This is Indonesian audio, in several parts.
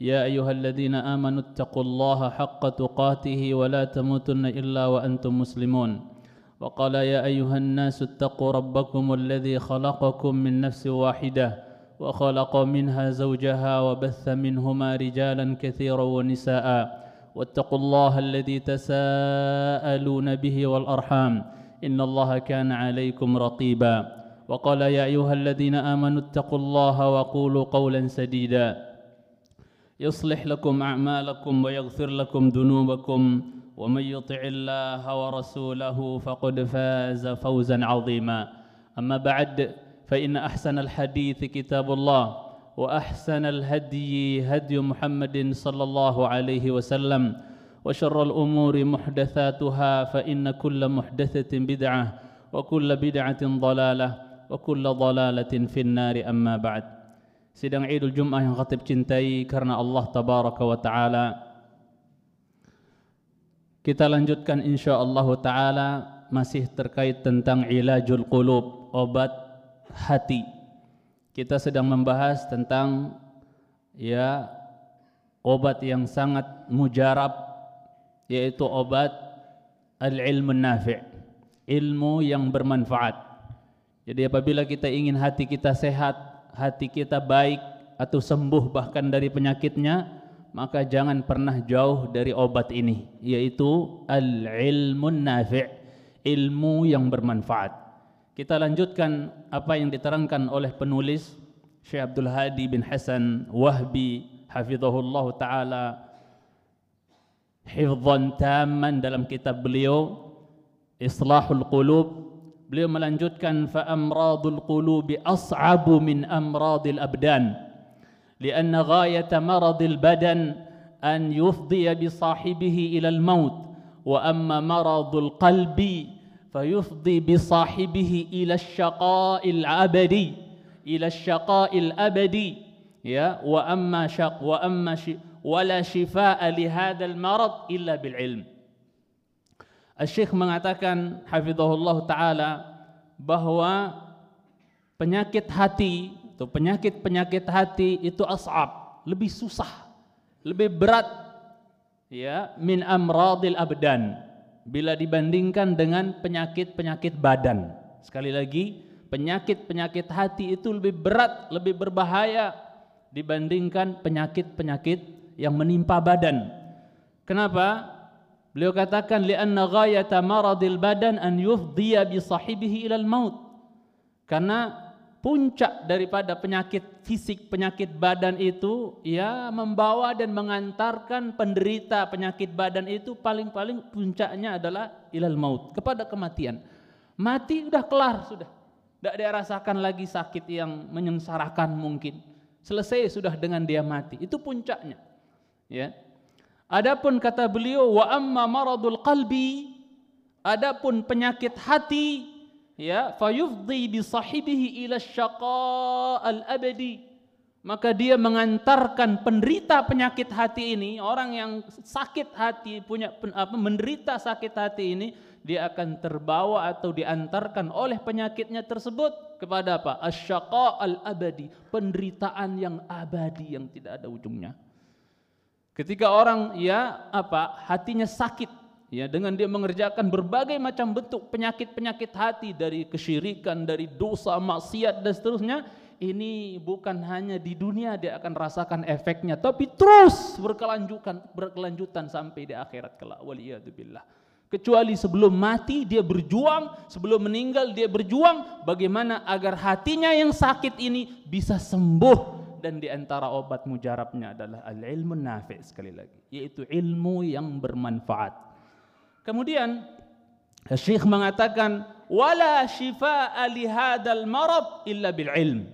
يا أيها الذين آمنوا اتقوا الله حق تقاته ولا تموتن إلا وأنتم مسلمون. وقال يا أيها الناس اتقوا ربكم الذي خلقكم من نفس واحدة وخلق منها زوجها وبث منهما رجالا كثيرا ونساء. واتقوا الله الذي تساءلون به والأرحام. إن الله كان عليكم رقيبا. وقال يا أيها الذين آمنوا اتقوا الله وقولوا قولا سديدا. يصلح لكم أعمالكم ويغفر لكم ذنوبكم ومن يطع الله ورسوله فقد فاز فوزا عظيما. أما بعد فإن أحسن الحديث كتاب الله وأحسن الهدي هدي محمد صلى الله عليه وسلم وشر الأمور محدثاتها فإن كل محدثة بدعة وكل بدعة ضلالة وكل ضلالة في النار. أما بعد Sidang Idul Jum'ah yang khatib cintai karena Allah Tabaraka wa Ta'ala. Kita lanjutkan insyaAllah Ta'ala masih terkait tentang ilajul qulub, obat hati. Kita sedang membahas tentang ya obat yang sangat mujarab yaitu obat al-ilmu nafi' ilmu yang bermanfaat. Jadi apabila kita ingin hati kita sehat hati kita baik atau sembuh bahkan dari penyakitnya maka jangan pernah jauh dari obat ini yaitu al-ilmun nafi' ilmu yang bermanfaat. Kita lanjutkan apa yang diterangkan oleh penulis Syekh Abdul Hadi bin Hasan Wahbi hafizahullah taala hifdhan tamman dalam kitab beliau Islahul Qulub beliau melanjutkan fa amradul qulubi as'abu min amradil abdan لأن غاية مرض البدن أن يفضي بصاحبه إلى الموت وأما مرض القلب فيفضي بصاحبه إلى الشقاء الأبدي إلى الشقاء الأبدي يا وأما شق وأما ش ولا شفاء لهذا المرض إلا بالعلم Syekh mengatakan hafizahullah taala bahwa penyakit hati atau penyakit-penyakit hati itu as'ab, lebih susah, lebih berat ya min amradil abdan bila dibandingkan dengan penyakit-penyakit badan. Sekali lagi, penyakit-penyakit hati itu lebih berat, lebih berbahaya dibandingkan penyakit-penyakit yang menimpa badan. Kenapa? Beliau katakan li'anna ghayata maradil badan an yufdhiya bi sahibihi ilal maut. Karena puncak daripada penyakit fisik, penyakit badan itu ya membawa dan mengantarkan penderita penyakit badan itu paling-paling puncaknya adalah ilal maut, kepada kematian. Mati udah kelar sudah. Tidak dia rasakan lagi sakit yang menyengsarakan mungkin. Selesai sudah dengan dia mati. Itu puncaknya. Ya. Adapun kata beliau wa amma maradul qalbi adapun penyakit hati ya fayufdhi bi sahibihi ila syaqa al abadi maka dia mengantarkan penderita penyakit hati ini orang yang sakit hati punya apa menderita sakit hati ini dia akan terbawa atau diantarkan oleh penyakitnya tersebut kepada apa? Asyaqa al abadi penderitaan yang abadi yang tidak ada ujungnya Ketika orang ya apa hatinya sakit ya dengan dia mengerjakan berbagai macam bentuk penyakit-penyakit hati dari kesyirikan, dari dosa, maksiat dan seterusnya, ini bukan hanya di dunia dia akan rasakan efeknya, tapi terus berkelanjutan berkelanjutan sampai di akhirat kelak. Waliyadzubillah. Kecuali sebelum mati dia berjuang, sebelum meninggal dia berjuang bagaimana agar hatinya yang sakit ini bisa sembuh dan di antara obat mujarabnya adalah al-ilmu nafi' sekali lagi yaitu ilmu yang bermanfaat. Kemudian Syekh mengatakan wala shifaa'a li hadzal marad illa bil ilm.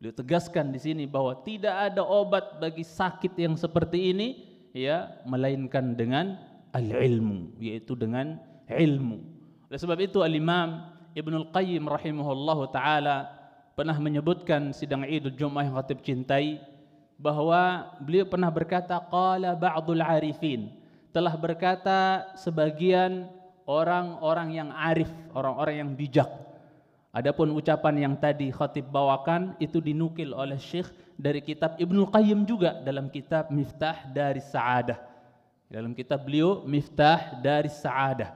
Beliau tegaskan di sini bahwa tidak ada obat bagi sakit yang seperti ini ya melainkan dengan al-ilmu yaitu dengan ilmu. Oleh sebab itu al-Imam Ibnu Al-Qayyim rahimahullahu taala pernah menyebutkan sidang Idul Jumat yang khatib cintai bahwa beliau pernah berkata qala ba'dul arifin telah berkata sebagian orang-orang yang arif, orang-orang yang bijak. Adapun ucapan yang tadi khatib bawakan itu dinukil oleh Syekh dari kitab Ibnu Qayyim juga dalam kitab Miftah dari Sa'adah. Dalam kitab beliau Miftah dari Sa'adah.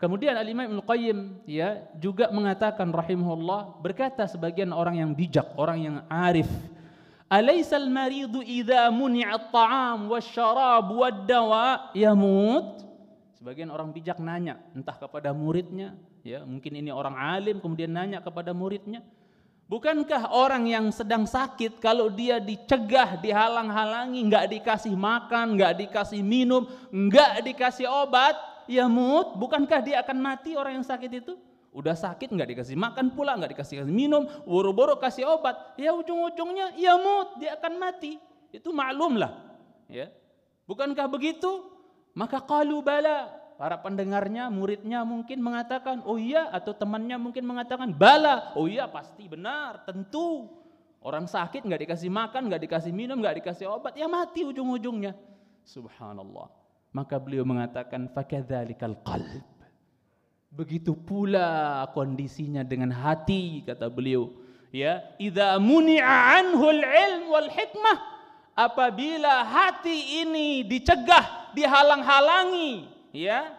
Kemudian Al-Imam Ibnu Qayyim ya juga mengatakan rahimahullah berkata sebagian orang yang bijak, orang yang arif, "Alaisa al-maridu idza muni'a at-ta'am wasy-syarab wad-dawa yamut?" Sebagian orang bijak nanya entah kepada muridnya, ya, mungkin ini orang alim kemudian nanya kepada muridnya, Bukankah orang yang sedang sakit kalau dia dicegah, dihalang-halangi, nggak dikasih makan, nggak dikasih minum, nggak dikasih obat, ya mut, bukankah dia akan mati orang yang sakit itu? Udah sakit nggak dikasih makan pula, nggak dikasih minum, buru-buru kasih obat, ya ujung-ujungnya ya mut, dia akan mati. Itu maklum lah. Ya. Bukankah begitu? Maka kalau bala. Para pendengarnya, muridnya mungkin mengatakan, oh iya, atau temannya mungkin mengatakan, bala, oh iya pasti benar, tentu. Orang sakit nggak dikasih makan, nggak dikasih minum, nggak dikasih obat, ya mati ujung-ujungnya. Subhanallah. Maka beliau mengatakan, fakadzalikal qalb. Begitu pula kondisinya dengan hati kata beliau. Ya, idza muni'a anhul ilm wal hikmah apabila hati ini dicegah, dihalang-halangi, ya,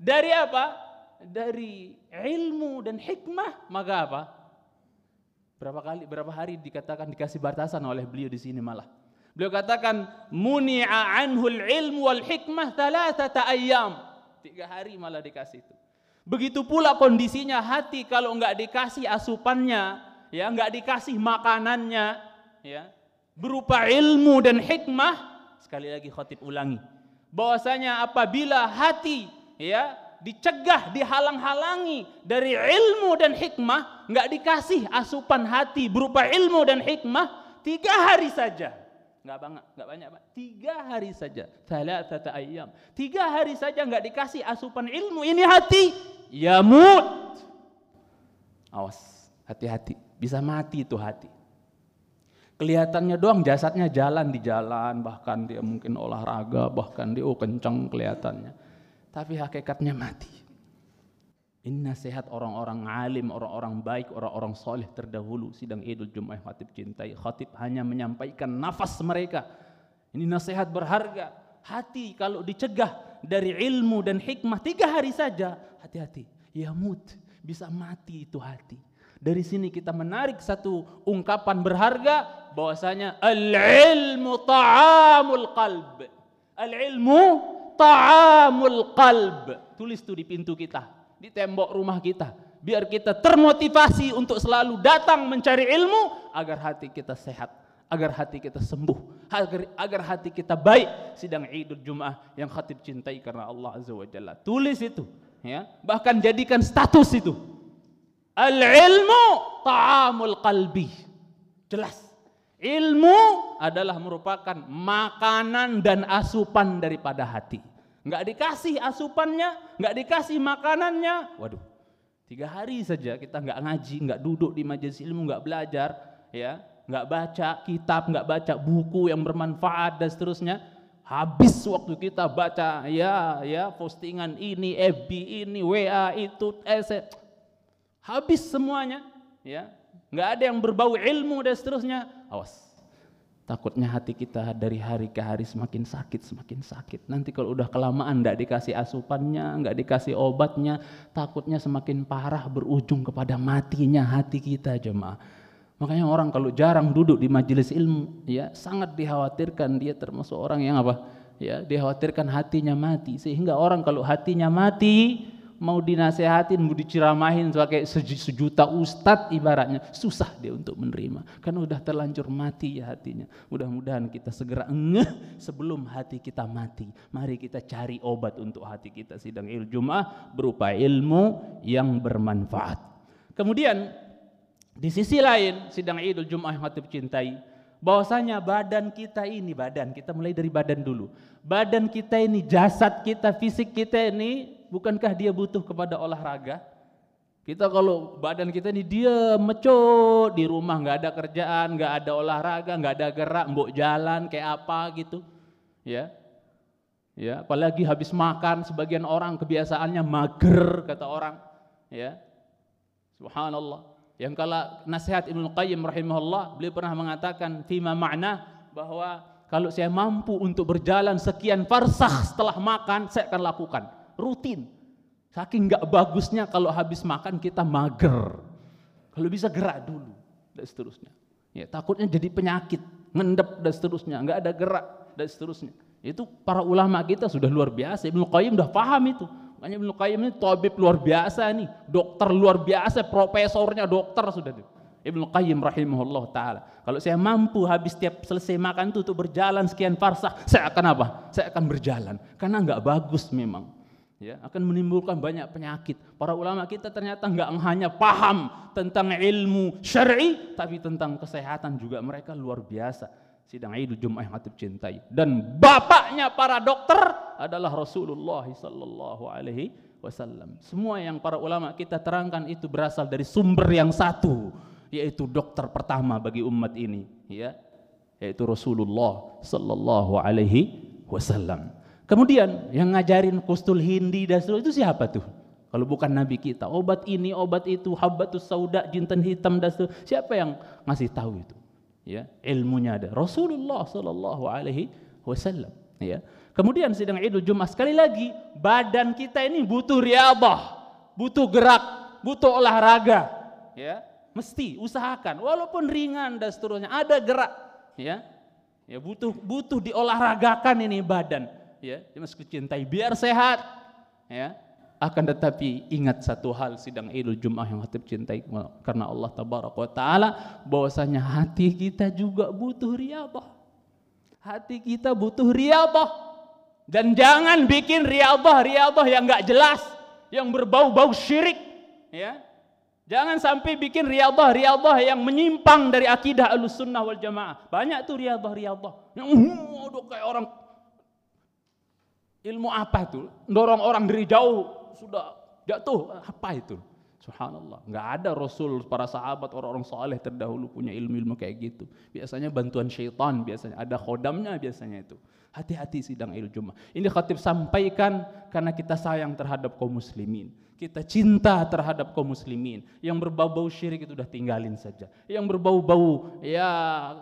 dari apa? Dari ilmu dan hikmah, maka apa? Berapa kali, berapa hari dikatakan dikasih batasan oleh beliau di sini malah. Beliau katakan muni'a anhul ilm wal hikmah thalathata ayyam. Tiga hari malah dikasih itu. Begitu pula kondisinya hati kalau nggak dikasih asupannya, ya nggak dikasih makanannya, ya berupa ilmu dan hikmah. Sekali lagi khotib ulangi, bahwasanya apabila hati ya dicegah, dihalang-halangi dari ilmu dan hikmah, nggak dikasih asupan hati berupa ilmu dan hikmah, tiga hari saja nggak banyak, nggak banyak, tiga hari saja, tata ayam, tiga hari saja nggak dikasih asupan ilmu, ini hati yamut. Awas, hati-hati, bisa mati itu hati. Kelihatannya doang jasadnya jalan di jalan, bahkan dia mungkin olahraga, bahkan dia oh kencang kelihatannya. Tapi hakikatnya mati. Ini nasihat orang-orang alim, orang-orang baik, orang-orang soleh terdahulu. Sidang Idul Jumat Khatib cintai. Khatib hanya menyampaikan nafas mereka. Ini nasihat berharga. Hati kalau dicegah dari ilmu dan hikmah tiga hari saja hati-hati. Ya mut, bisa mati itu hati. Dari sini kita menarik satu ungkapan berharga bahwasanya al-ilmu ta'amul qalb. Al-ilmu ta'amul qalb. Tulis tuh di pintu kita, di tembok rumah kita. Biar kita termotivasi untuk selalu datang mencari ilmu agar hati kita sehat, agar hati kita sembuh, agar agar hati kita baik. Sidang Idul Jumat yang khatib cintai karena Allah Azza wa Jalla. Tulis itu ya bahkan jadikan status itu al ilmu ta'amul qalbi jelas ilmu adalah merupakan makanan dan asupan daripada hati nggak dikasih asupannya nggak dikasih makanannya waduh tiga hari saja kita nggak ngaji nggak duduk di majelis ilmu nggak belajar ya nggak baca kitab nggak baca buku yang bermanfaat dan seterusnya Habis waktu kita baca ya ya postingan ini, FB ini, WA itu, SMS. Habis semuanya, ya. nggak ada yang berbau ilmu dan seterusnya. Awas. Takutnya hati kita dari hari ke hari semakin sakit, semakin sakit. Nanti kalau udah kelamaan nggak dikasih asupannya, nggak dikasih obatnya, takutnya semakin parah berujung kepada matinya hati kita jemaah. Makanya orang kalau jarang duduk di majelis ilmu, ya sangat dikhawatirkan dia termasuk orang yang apa? Ya, dikhawatirkan hatinya mati. Sehingga orang kalau hatinya mati, mau dinasehatin, mau diceramahin sebagai sejuta ustadz ibaratnya, susah dia untuk menerima. Karena udah terlanjur mati ya hatinya. Mudah-mudahan kita segera ngeh sebelum hati kita mati. Mari kita cari obat untuk hati kita sidang ilmu berupa ilmu yang bermanfaat. Kemudian di sisi lain, sidang Idul Jumat yang hati cintai, bahwasanya badan kita ini badan kita mulai dari badan dulu badan kita ini jasad kita fisik kita ini bukankah dia butuh kepada olahraga? Kita kalau badan kita ini dia mecut di rumah nggak ada kerjaan nggak ada olahraga nggak ada gerak mbok jalan kayak apa gitu. Ya. Ya apalagi habis makan sebagian orang kebiasaannya mager kata orang. Ya. Subhanallah. Yang kala nasihat Ibnu Qayyim rahimahullah, beliau pernah mengatakan fima makna bahwa kalau saya mampu untuk berjalan sekian farsah setelah makan, saya akan lakukan rutin. Saking nggak bagusnya kalau habis makan kita mager. Kalau bisa gerak dulu dan seterusnya. Ya, takutnya jadi penyakit, ngendep dan seterusnya, nggak ada gerak dan seterusnya. Itu para ulama kita sudah luar biasa. Ibnu Qayyim udah paham itu. Makanya Ibnu Qayyim ini tabib luar biasa nih, dokter luar biasa, profesornya dokter sudah tuh. Ibnu Qayyim rahimahullah taala. Kalau saya mampu habis tiap selesai makan itu untuk berjalan sekian farsah, saya akan apa? Saya akan berjalan karena nggak bagus memang. Ya, akan menimbulkan banyak penyakit. Para ulama kita ternyata nggak hanya paham tentang ilmu syar'i, tapi tentang kesehatan juga mereka luar biasa sidang Idul Jumat yang hatib cintai dan bapaknya para dokter adalah Rasulullah sallallahu alaihi wasallam. Semua yang para ulama kita terangkan itu berasal dari sumber yang satu, yaitu dokter pertama bagi umat ini, ya, yaitu Rasulullah sallallahu alaihi wasallam. Kemudian yang ngajarin kustul hindi dan seluruh itu siapa tuh? Kalau bukan nabi kita, obat ini, obat itu, habatus sauda, jinten hitam dan seluruh. Siapa yang ngasih tahu itu? ya ilmunya ada Rasulullah sallallahu alaihi wasallam ya kemudian sidang Idul Jumat sekali lagi badan kita ini butuh riadah butuh gerak butuh olahraga ya mesti usahakan walaupun ringan dan seterusnya ada gerak ya ya butuh butuh diolahragakan ini badan ya mas cintai biar sehat ya akan tetapi ingat satu hal sidang Idul Jumat yang hati cintai karena Allah tabaraka taala bahwasanya hati kita juga butuh riyadhah. Hati kita butuh riyadhah. Dan jangan bikin riyadhah riyadhah yang enggak jelas, yang berbau-bau syirik, ya. Jangan sampai bikin riyadhah riyadhah yang menyimpang dari akidah Ahlussunnah wal Jamaah. Banyak tuh riyadhah riyadhah yang udah kayak orang ilmu apa tuh? Dorong orang dari jauh sudah jatuh. Apa itu? Subhanallah. Nggak ada Rasul, para sahabat, orang-orang soleh terdahulu punya ilmu-ilmu kayak gitu. Biasanya bantuan syaitan, biasanya ada khodamnya biasanya itu. Hati-hati sidang ilmu Jumat. Ini khatib sampaikan karena kita sayang terhadap kaum muslimin. Kita cinta terhadap kaum muslimin. Yang berbau-bau syirik itu udah tinggalin saja. Yang berbau-bau ya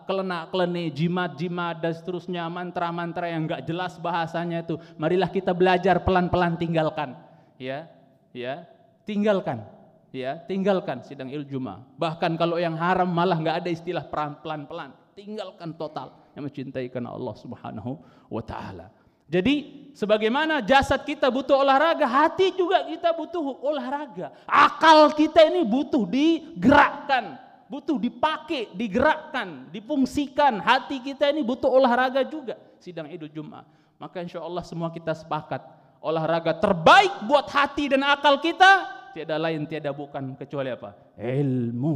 kelenak-kelene, jimat-jimat dan seterusnya, mantra-mantra yang nggak jelas bahasanya itu. Marilah kita belajar pelan-pelan tinggalkan ya ya tinggalkan ya tinggalkan sidang iljuma bahkan kalau yang haram malah nggak ada istilah pelan pelan pelan tinggalkan total yang mencintai karena Allah Subhanahu wa taala jadi sebagaimana jasad kita butuh olahraga, hati juga kita butuh olahraga. Akal kita ini butuh digerakkan, butuh dipakai, digerakkan, difungsikan. Hati kita ini butuh olahraga juga. Sidang Idul Jumat. Maka insya Allah semua kita sepakat olahraga terbaik buat hati dan akal kita tiada lain tiada bukan kecuali apa? Ilmu.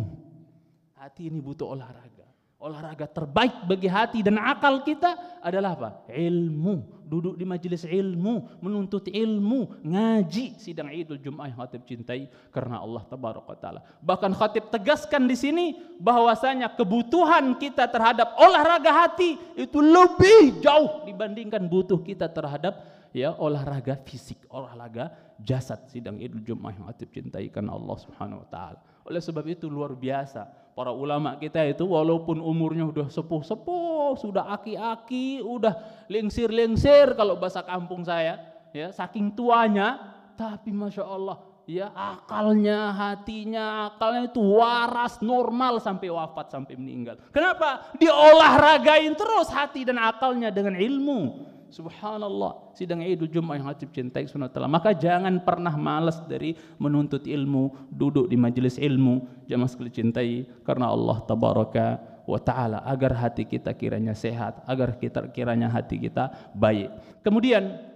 Hati ini butuh olahraga. Olahraga terbaik bagi hati dan akal kita adalah apa? Ilmu. Duduk di majelis ilmu, menuntut ilmu, ngaji sidang Idul Jumat yang khatib cintai karena Allah tabaraka taala. Bahkan khatib tegaskan di sini bahwasanya kebutuhan kita terhadap olahraga hati itu lebih jauh dibandingkan butuh kita terhadap ya olahraga fisik, olahraga jasad sidang Idul Jumat yang aktif cintai karena Allah Subhanahu wa taala. Oleh sebab itu luar biasa para ulama kita itu walaupun umurnya sudah sepuh-sepuh, sudah aki-aki, udah lingsir-lingsir kalau bahasa kampung saya, ya saking tuanya, tapi masya Allah ya akalnya, hatinya, akalnya itu waras, normal sampai wafat, sampai meninggal. Kenapa? Diolahragain terus hati dan akalnya dengan ilmu. Subhanallah, sidang Idul Jumat yang hati cintai SWT. Maka jangan pernah malas dari menuntut ilmu, duduk di majelis ilmu, jamaah sekali cintai karena Allah tabaraka wa taala agar hati kita kiranya sehat, agar kita kiranya hati kita baik. Kemudian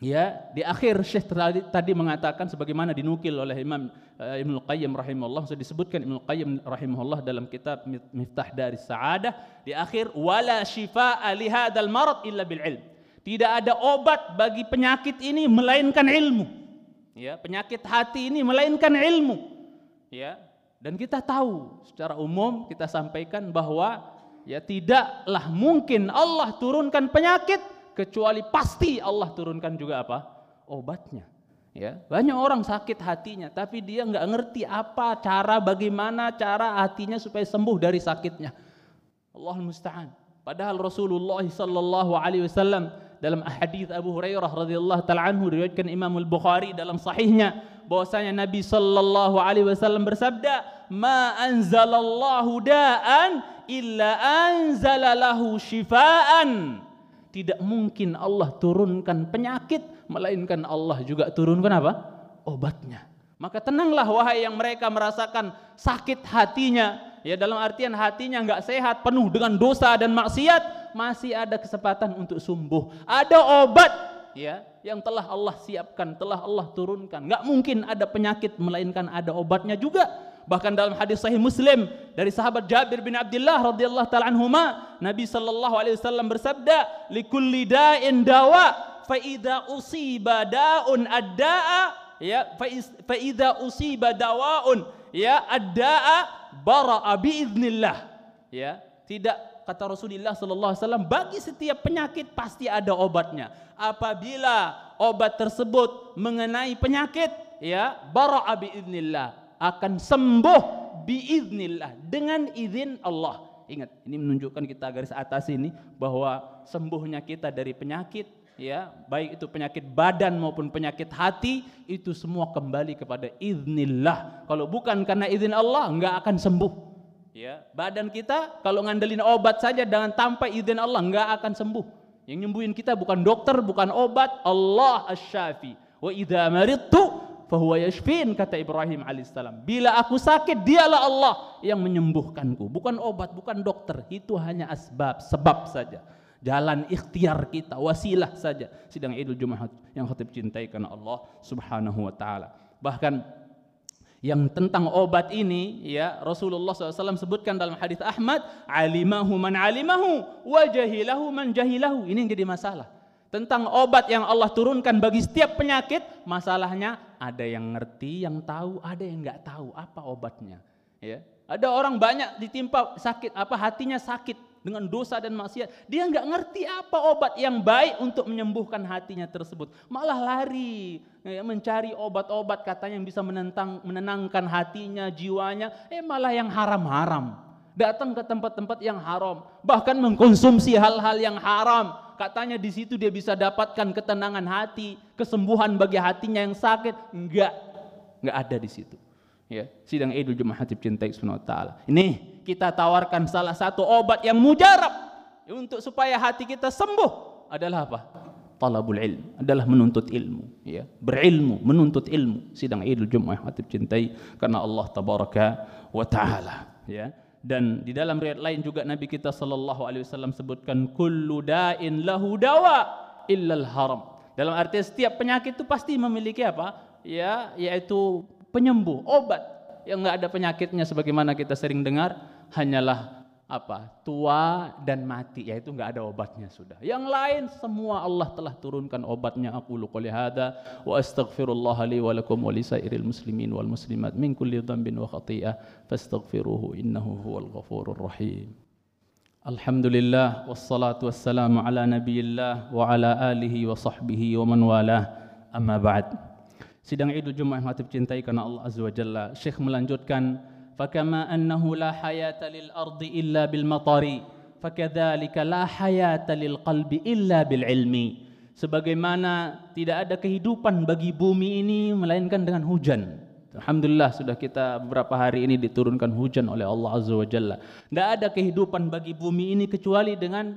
Ya, di akhir Syekh tadi, tadi mengatakan sebagaimana dinukil oleh Imam uh, Ibnu Qayyim rahimahullah sudah disebutkan Ibnu Qayyim rahimahullah dalam kitab Miftah dari Sa'adah di akhir wala shifaa li hadzal marad illa bil ilm. Tidak ada obat bagi penyakit ini melainkan ilmu. Ya, penyakit hati ini melainkan ilmu. Ya, dan kita tahu secara umum kita sampaikan bahwa ya tidaklah mungkin Allah turunkan penyakit kecuali pasti Allah turunkan juga apa? obatnya. Ya, banyak orang sakit hatinya tapi dia nggak ngerti apa cara bagaimana cara hatinya supaya sembuh dari sakitnya. Allah musta'an. Padahal Rasulullah sallallahu alaihi wasallam dalam hadis Abu Hurairah radhiyallahu taala anhu diriwayatkan Imam Al-Bukhari dalam sahihnya bahwasanya Nabi sallallahu alaihi wasallam bersabda, "Ma anzalallahu da'an illa anzalalahu shifaan." Tidak mungkin Allah turunkan penyakit, melainkan Allah juga turunkan apa? Obatnya. Maka tenanglah wahai yang mereka merasakan sakit hatinya, ya dalam artian hatinya nggak sehat, penuh dengan dosa dan maksiat, masih ada kesempatan untuk sembuh. Ada obat ya yang telah Allah siapkan, telah Allah turunkan. Nggak mungkin ada penyakit melainkan ada obatnya juga. Bahkan dalam hadis sahih Muslim dari sahabat Jabir bin Abdullah radhiyallahu taala anhuma, Nabi sallallahu alaihi wasallam bersabda, "Likulli da'in dawa, fa idza usiba da'un ad-da'a, ya fa idza usiba dawa'un, ya ad-da'a bara'a bi idznillah." Ya, tidak kata Rasulullah sallallahu alaihi wasallam bagi setiap penyakit pasti ada obatnya. Apabila obat tersebut mengenai penyakit, ya bara'a bi idznillah akan sembuh biiznillah dengan izin Allah. Ingat, ini menunjukkan kita garis atas ini bahwa sembuhnya kita dari penyakit ya, baik itu penyakit badan maupun penyakit hati itu semua kembali kepada iznillah. Kalau bukan karena izin Allah enggak akan sembuh. Ya, badan kita kalau ngandelin obat saja dengan tanpa izin Allah enggak akan sembuh. Yang nyembuhin kita bukan dokter, bukan obat, Allah asy-syafi. Wa idza maridtu fahuwa yashfin kata Ibrahim alaihissalam. Bila aku sakit, dialah Allah yang menyembuhkanku. Bukan obat, bukan dokter. Itu hanya asbab, sebab saja. Jalan ikhtiar kita, wasilah saja. Sidang Idul Jumat yang khatib cintai karena Allah Subhanahu wa taala. Bahkan yang tentang obat ini ya Rasulullah SAW sebutkan dalam hadis Ahmad alimahu man alimahu wa jahilahu man jahilahu ini yang jadi masalah tentang obat yang Allah turunkan bagi setiap penyakit, masalahnya ada yang ngerti, yang tahu, ada yang nggak tahu apa obatnya. Ya, ada orang banyak ditimpa sakit, apa hatinya sakit dengan dosa dan maksiat, dia nggak ngerti apa obat yang baik untuk menyembuhkan hatinya tersebut, malah lari ya, mencari obat-obat katanya yang bisa menentang, menenangkan hatinya, jiwanya, eh malah yang haram-haram datang ke tempat-tempat yang haram, bahkan mengkonsumsi hal-hal yang haram. Katanya di situ dia bisa dapatkan ketenangan hati, kesembuhan bagi hatinya yang sakit. Enggak, enggak ada di situ. Ya, sidang Idul Jumat Hatib Cintai Subhanahu taala. Ini kita tawarkan salah satu obat yang mujarab untuk supaya hati kita sembuh adalah apa? Talabul ilm adalah menuntut ilmu, ya. Berilmu, menuntut ilmu. Sidang Idul Jumat Hatib Cintai karena Allah tabaraka wa taala, ya dan di dalam riwayat lain juga Nabi kita sallallahu alaihi wasallam sebutkan kullu da'in lahu dawa illal haram. Dalam arti setiap penyakit itu pasti memiliki apa? Ya, yaitu penyembuh, obat. Yang enggak ada penyakitnya sebagaimana kita sering dengar hanyalah apa? Tua dan mati yaitu nggak ada obatnya sudah. Yang lain semua Allah telah turunkan obatnya. Aku qouli hada wa astaghfirullah li wa lakum wa lisairil muslimin wal muslimat min kulli dhanbin wa khati'ah fastaghfiruhu innahu huwal ghafurur rahim. Alhamdulillah wassalatu wassalamu ala nabiyillah wa ala alihi wa sahbihi wa man walah. Amma ba'd. Sidang Idul Jumat yang cintai karena Allah Azza wa Jalla. Syekh melanjutkan فكما أنه لا حياة للأرض إلا بالمطر فكذلك لا حياة للقلب إلا بالعلم sebagaimana tidak ada kehidupan bagi bumi ini melainkan dengan hujan Alhamdulillah sudah kita beberapa hari ini diturunkan hujan oleh Allah Azza wa Jalla. Tidak ada kehidupan bagi bumi ini kecuali dengan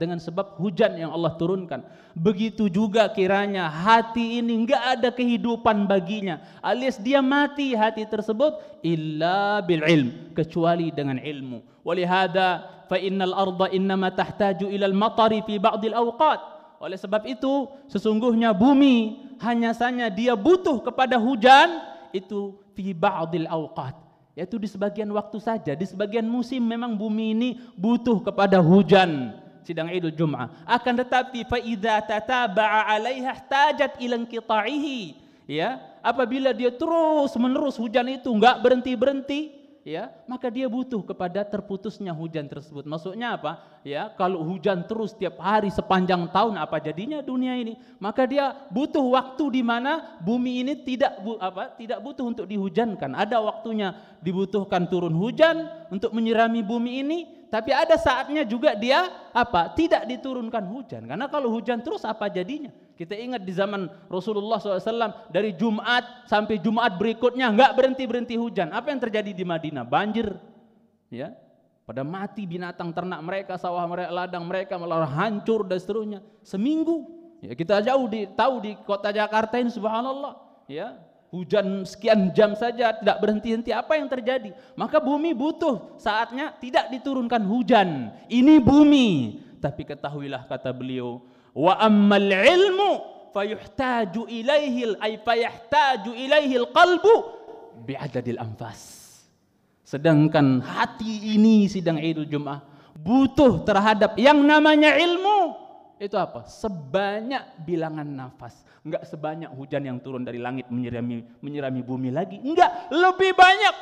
dengan sebab hujan yang Allah turunkan. Begitu juga kiranya hati ini enggak ada kehidupan baginya. Alias dia mati hati tersebut illa bil ilm kecuali dengan ilmu. Walihada fa innal arda innama tahtaju matari fi awqat Oleh sebab itu, sesungguhnya bumi hanya saja dia butuh kepada hujan itu fi ba'dil awqat. Yaitu di sebagian waktu saja, di sebagian musim memang bumi ini butuh kepada hujan. Sidang Idul Jum'ah. Akan tetapi fa idza tataba'a 'alaiha ihtajat ila inqita'ihi. Ya, apabila dia terus menerus hujan itu enggak berhenti-berhenti, ya maka dia butuh kepada terputusnya hujan tersebut. Maksudnya apa? Ya, kalau hujan terus tiap hari sepanjang tahun apa jadinya dunia ini? Maka dia butuh waktu di mana bumi ini tidak bu, apa? tidak butuh untuk dihujankan. Ada waktunya dibutuhkan turun hujan untuk menyirami bumi ini, tapi ada saatnya juga dia apa? tidak diturunkan hujan. Karena kalau hujan terus apa jadinya? Kita ingat di zaman Rasulullah SAW dari Jumat sampai Jumat berikutnya nggak berhenti berhenti hujan. Apa yang terjadi di Madinah? Banjir, ya. Pada mati binatang ternak mereka, sawah mereka, ladang mereka malah hancur dan seterusnya. Seminggu, ya kita jauh di tahu di kota Jakarta ini, subhanallah, ya hujan sekian jam saja tidak berhenti-henti apa yang terjadi maka bumi butuh saatnya tidak diturunkan hujan ini bumi tapi ketahuilah kata beliau wa ammal ilmu fayuhtaju ilaihi ay fayahtaju ilaihi alqalbu bi'adadil anfas. Sedangkan hati ini sidang Idul Jumat butuh terhadap yang namanya ilmu. Itu apa? Sebanyak bilangan nafas. Enggak sebanyak hujan yang turun dari langit menyirami menyirami bumi lagi. Enggak lebih banyak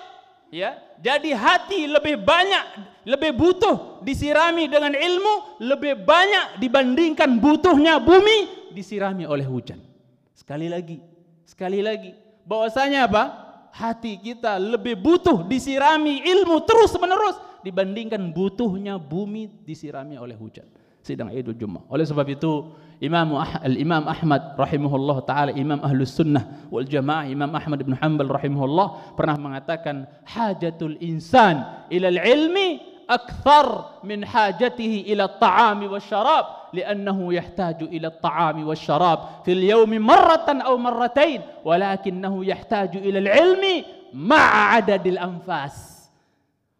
ya jadi hati lebih banyak lebih butuh disirami dengan ilmu lebih banyak dibandingkan butuhnya bumi disirami oleh hujan. Sekali lagi sekali lagi. Bahwasanya apa? Hati kita lebih butuh disirami ilmu terus menerus dibandingkan butuhnya bumi disirami oleh hujan. Sidang Idul Jumat. Oleh sebab itu Imam Al-Imam Ahmad rahimahullah taala Imam Ahlus Sunnah wal Jamaah Imam Ahmad bin Hanbal rahimahullah pernah mengatakan hajatul insan ila ilmi akthar min hajatihi ila at-ta'ami wasyarab li'annahu yahtaju ila at-ta'ami wasyarab fil yawmi marratan aw marratain walakinahu yahtaju ila al-ilmi ma'a adadil anfas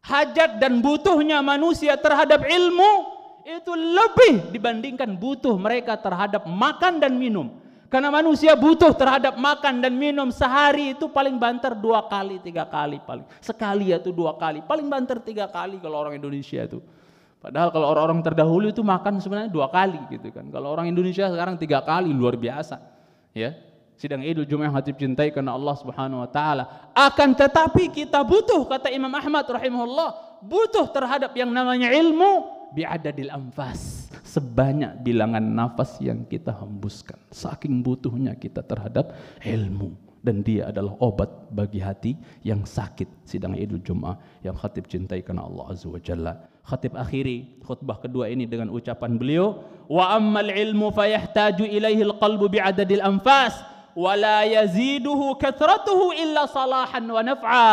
hajat dan butuhnya manusia terhadap ilmu itu lebih dibandingkan butuh mereka terhadap makan dan minum. Karena manusia butuh terhadap makan dan minum sehari itu paling banter dua kali, tiga kali paling. Sekali itu dua kali, paling banter tiga kali kalau orang Indonesia itu. Padahal kalau orang-orang terdahulu itu makan sebenarnya dua kali gitu kan. Kalau orang Indonesia sekarang tiga kali luar biasa. Ya, sidang Idul Jumat yang cintai karena Allah Subhanahu wa taala. Akan tetapi kita butuh kata Imam Ahmad rahimahullah, butuh terhadap yang namanya ilmu bi'adadil anfas. Sebanyak bilangan nafas yang kita hembuskan. Saking butuhnya kita terhadap ilmu. Dan dia adalah obat bagi hati yang sakit. Sidang Idul Jumat yang khatib cintai karena Allah Azza wa Jalla. Khatib akhiri khutbah kedua ini dengan ucapan beliau wa ammal ilmu fayahtaju ilaihi alqalbu bi'adadil anfas wa la yaziduhu kathratuhu illa salahan wa naf'a.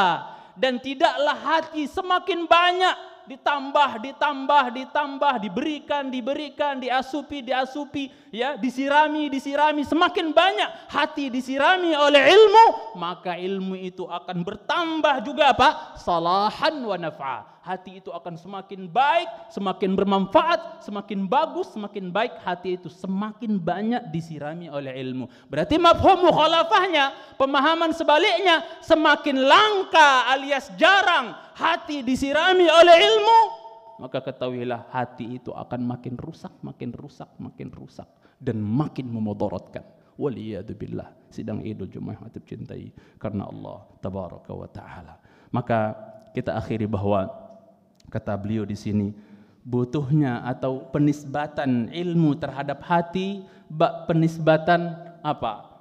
Dan tidaklah hati semakin banyak ditambah, ditambah, ditambah, diberikan, diberikan, diasupi, diasupi, ya, disirami, disirami, semakin banyak hati disirami oleh ilmu, maka ilmu itu akan bertambah juga apa? Salahan wa naf'a. Hati itu akan semakin baik, semakin bermanfaat, semakin bagus, semakin baik hati itu semakin banyak disirami oleh ilmu. Berarti mafhum mukhalafahnya, pemahaman sebaliknya semakin langka alias jarang hati disirami oleh ilmu, maka ketahuilah hati itu akan makin rusak, makin rusak, makin rusak dan makin memudaratkan. Waliyadzubillah. Sidang Idul Jumat hati cintai karena Allah tabaraka wa taala. Maka kita akhiri bahwa kata beliau di sini butuhnya atau penisbatan ilmu terhadap hati bak penisbatan apa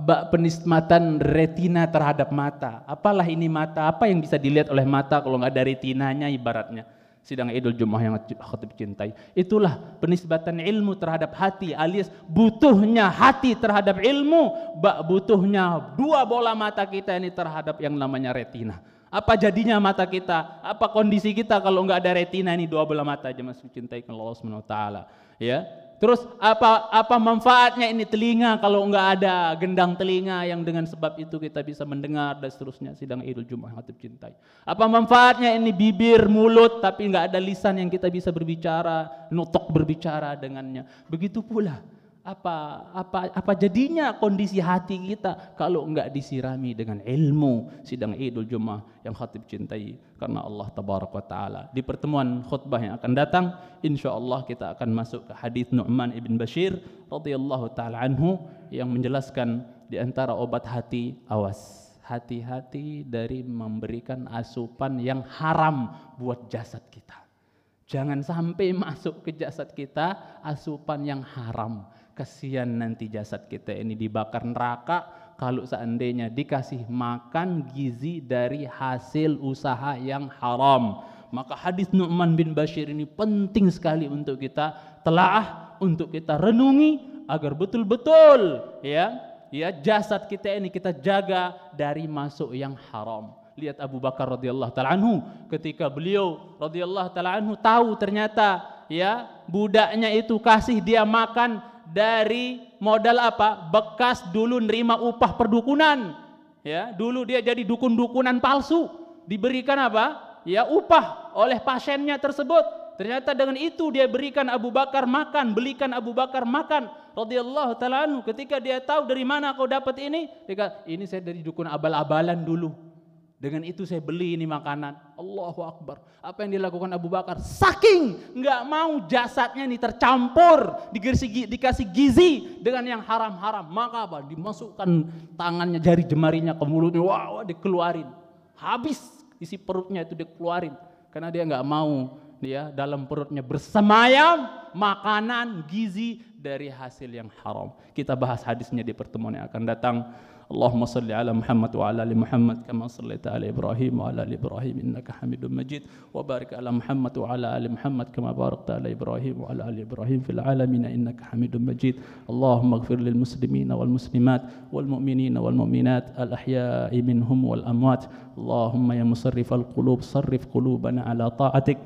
bak penismatan retina terhadap mata. Apalah ini mata? Apa yang bisa dilihat oleh mata kalau nggak ada retinanya ibaratnya? Sidang Idul Jumat yang khatib cintai. Itulah penisbatan ilmu terhadap hati alias butuhnya hati terhadap ilmu, bak butuhnya dua bola mata kita ini terhadap yang namanya retina. Apa jadinya mata kita? Apa kondisi kita kalau nggak ada retina ini dua bola mata aja masuk cintai Allah Subhanahu wa taala. Ya, Terus apa apa manfaatnya ini telinga kalau enggak ada gendang telinga yang dengan sebab itu kita bisa mendengar dan seterusnya sidang Idul Jumat hatib cintai. Apa manfaatnya ini bibir, mulut tapi enggak ada lisan yang kita bisa berbicara, nutuk berbicara dengannya. Begitu pula apa apa apa jadinya kondisi hati kita kalau enggak disirami dengan ilmu sidang Idul Jumat yang khatib cintai karena Allah tabarak wa taala. Di pertemuan khutbah yang akan datang insyaallah kita akan masuk ke hadis Nu'man ibn Bashir radhiyallahu taala anhu yang menjelaskan di antara obat hati awas hati-hati dari memberikan asupan yang haram buat jasad kita. Jangan sampai masuk ke jasad kita asupan yang haram kasihan nanti jasad kita ini dibakar neraka kalau seandainya dikasih makan gizi dari hasil usaha yang haram. Maka hadis Nu'man bin Bashir ini penting sekali untuk kita telaah, untuk kita renungi agar betul-betul ya, ya jasad kita ini kita jaga dari masuk yang haram. Lihat Abu Bakar radhiyallahu taala anhu ketika beliau radhiyallahu taala anhu tahu ternyata ya budaknya itu kasih dia makan dari modal apa? Bekas dulu nerima upah perdukunan. Ya, dulu dia jadi dukun-dukunan palsu. Diberikan apa? Ya, upah oleh pasiennya tersebut. Ternyata dengan itu dia berikan Abu Bakar makan, belikan Abu Bakar makan. Radhiyallahu taala ketika dia tahu dari mana kau dapat ini, dia kata, ini saya dari dukun abal-abalan dulu. Dengan itu saya beli ini makanan. Allahu Akbar. Apa yang dilakukan Abu Bakar? Saking nggak mau jasadnya ini tercampur, dikasih, dikasih gizi dengan yang haram-haram. Maka apa? Dimasukkan tangannya, jari jemarinya ke mulutnya. Wah, wah dikeluarin. Habis isi perutnya itu dikeluarin. Karena dia nggak mau dia dalam perutnya bersemayam makanan gizi dari hasil yang haram. Kita bahas hadisnya di pertemuan yang akan datang. اللهم صل على محمد وعلى آل محمد كما صليت على إبراهيم وعلى آل إبراهيم إنك حميد مجيد. وبارك على محمد وعلى آل محمد كما باركت على إبراهيم وعلى آل إبراهيم في العالمين إنك حميد مجيد. اللهم اغفر للمسلمين والمسلمات والمؤمنين والمؤمنات الأحياء منهم والأموات. اللهم يا مصرف القلوب صرف قلوبنا على طاعتك.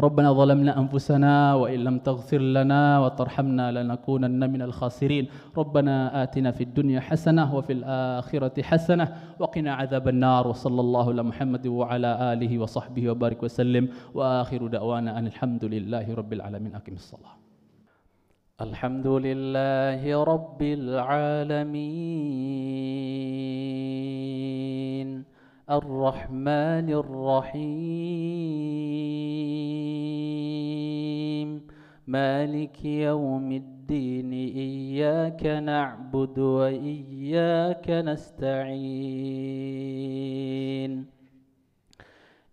ربنا ظلمنا أنفسنا وإن لم تغفر لنا وترحمنا لنكونن من الخاسرين. ربنا آتنا في الدنيا حسنة وفي الآخرة حسنة وقنا عذاب النار. وصلى الله على محمد وعلى آله وصحبه وبارك وسلم. وآخر دعوانا أن الحمد لله رب العالمين. أقم الصلاة. الحمد لله رب العالمين. الرحمن الرحيم. مالك يوم الدين إياك نعبد وإياك نستعين.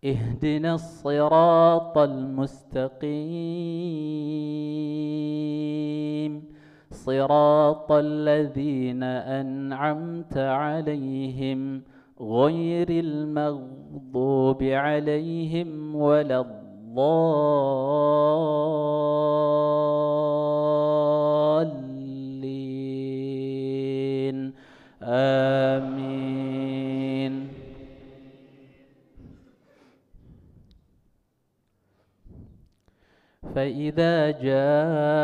اهدنا الصراط المستقيم. صراط الذين أنعمت عليهم غير المغضوب عليهم ولا الضالين. آمين. فإذا جاءت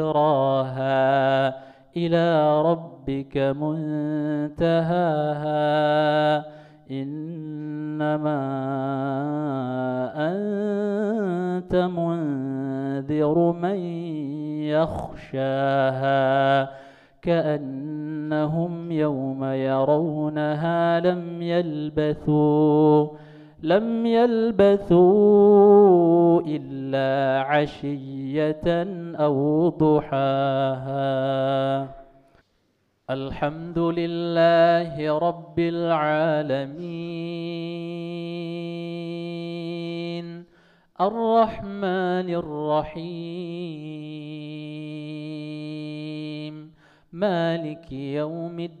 ذكراها إلى ربك منتهاها. إنما أنت منذر من يخشاها. كأنهم يوم يرونها لم يلبثوا. لم يلبثوا إلا عشية أو ضحاها. الحمد لله رب العالمين. الرحمن الرحيم. مالك يوم الدين.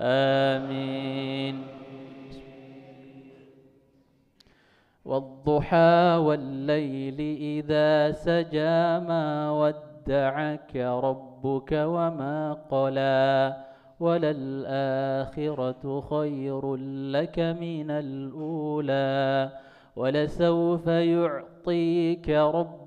آمين. والضحى والليل إذا سجى ما ودعك ربك وما قلى وللآخرة خير لك من الأولى ولسوف يعطيك ربك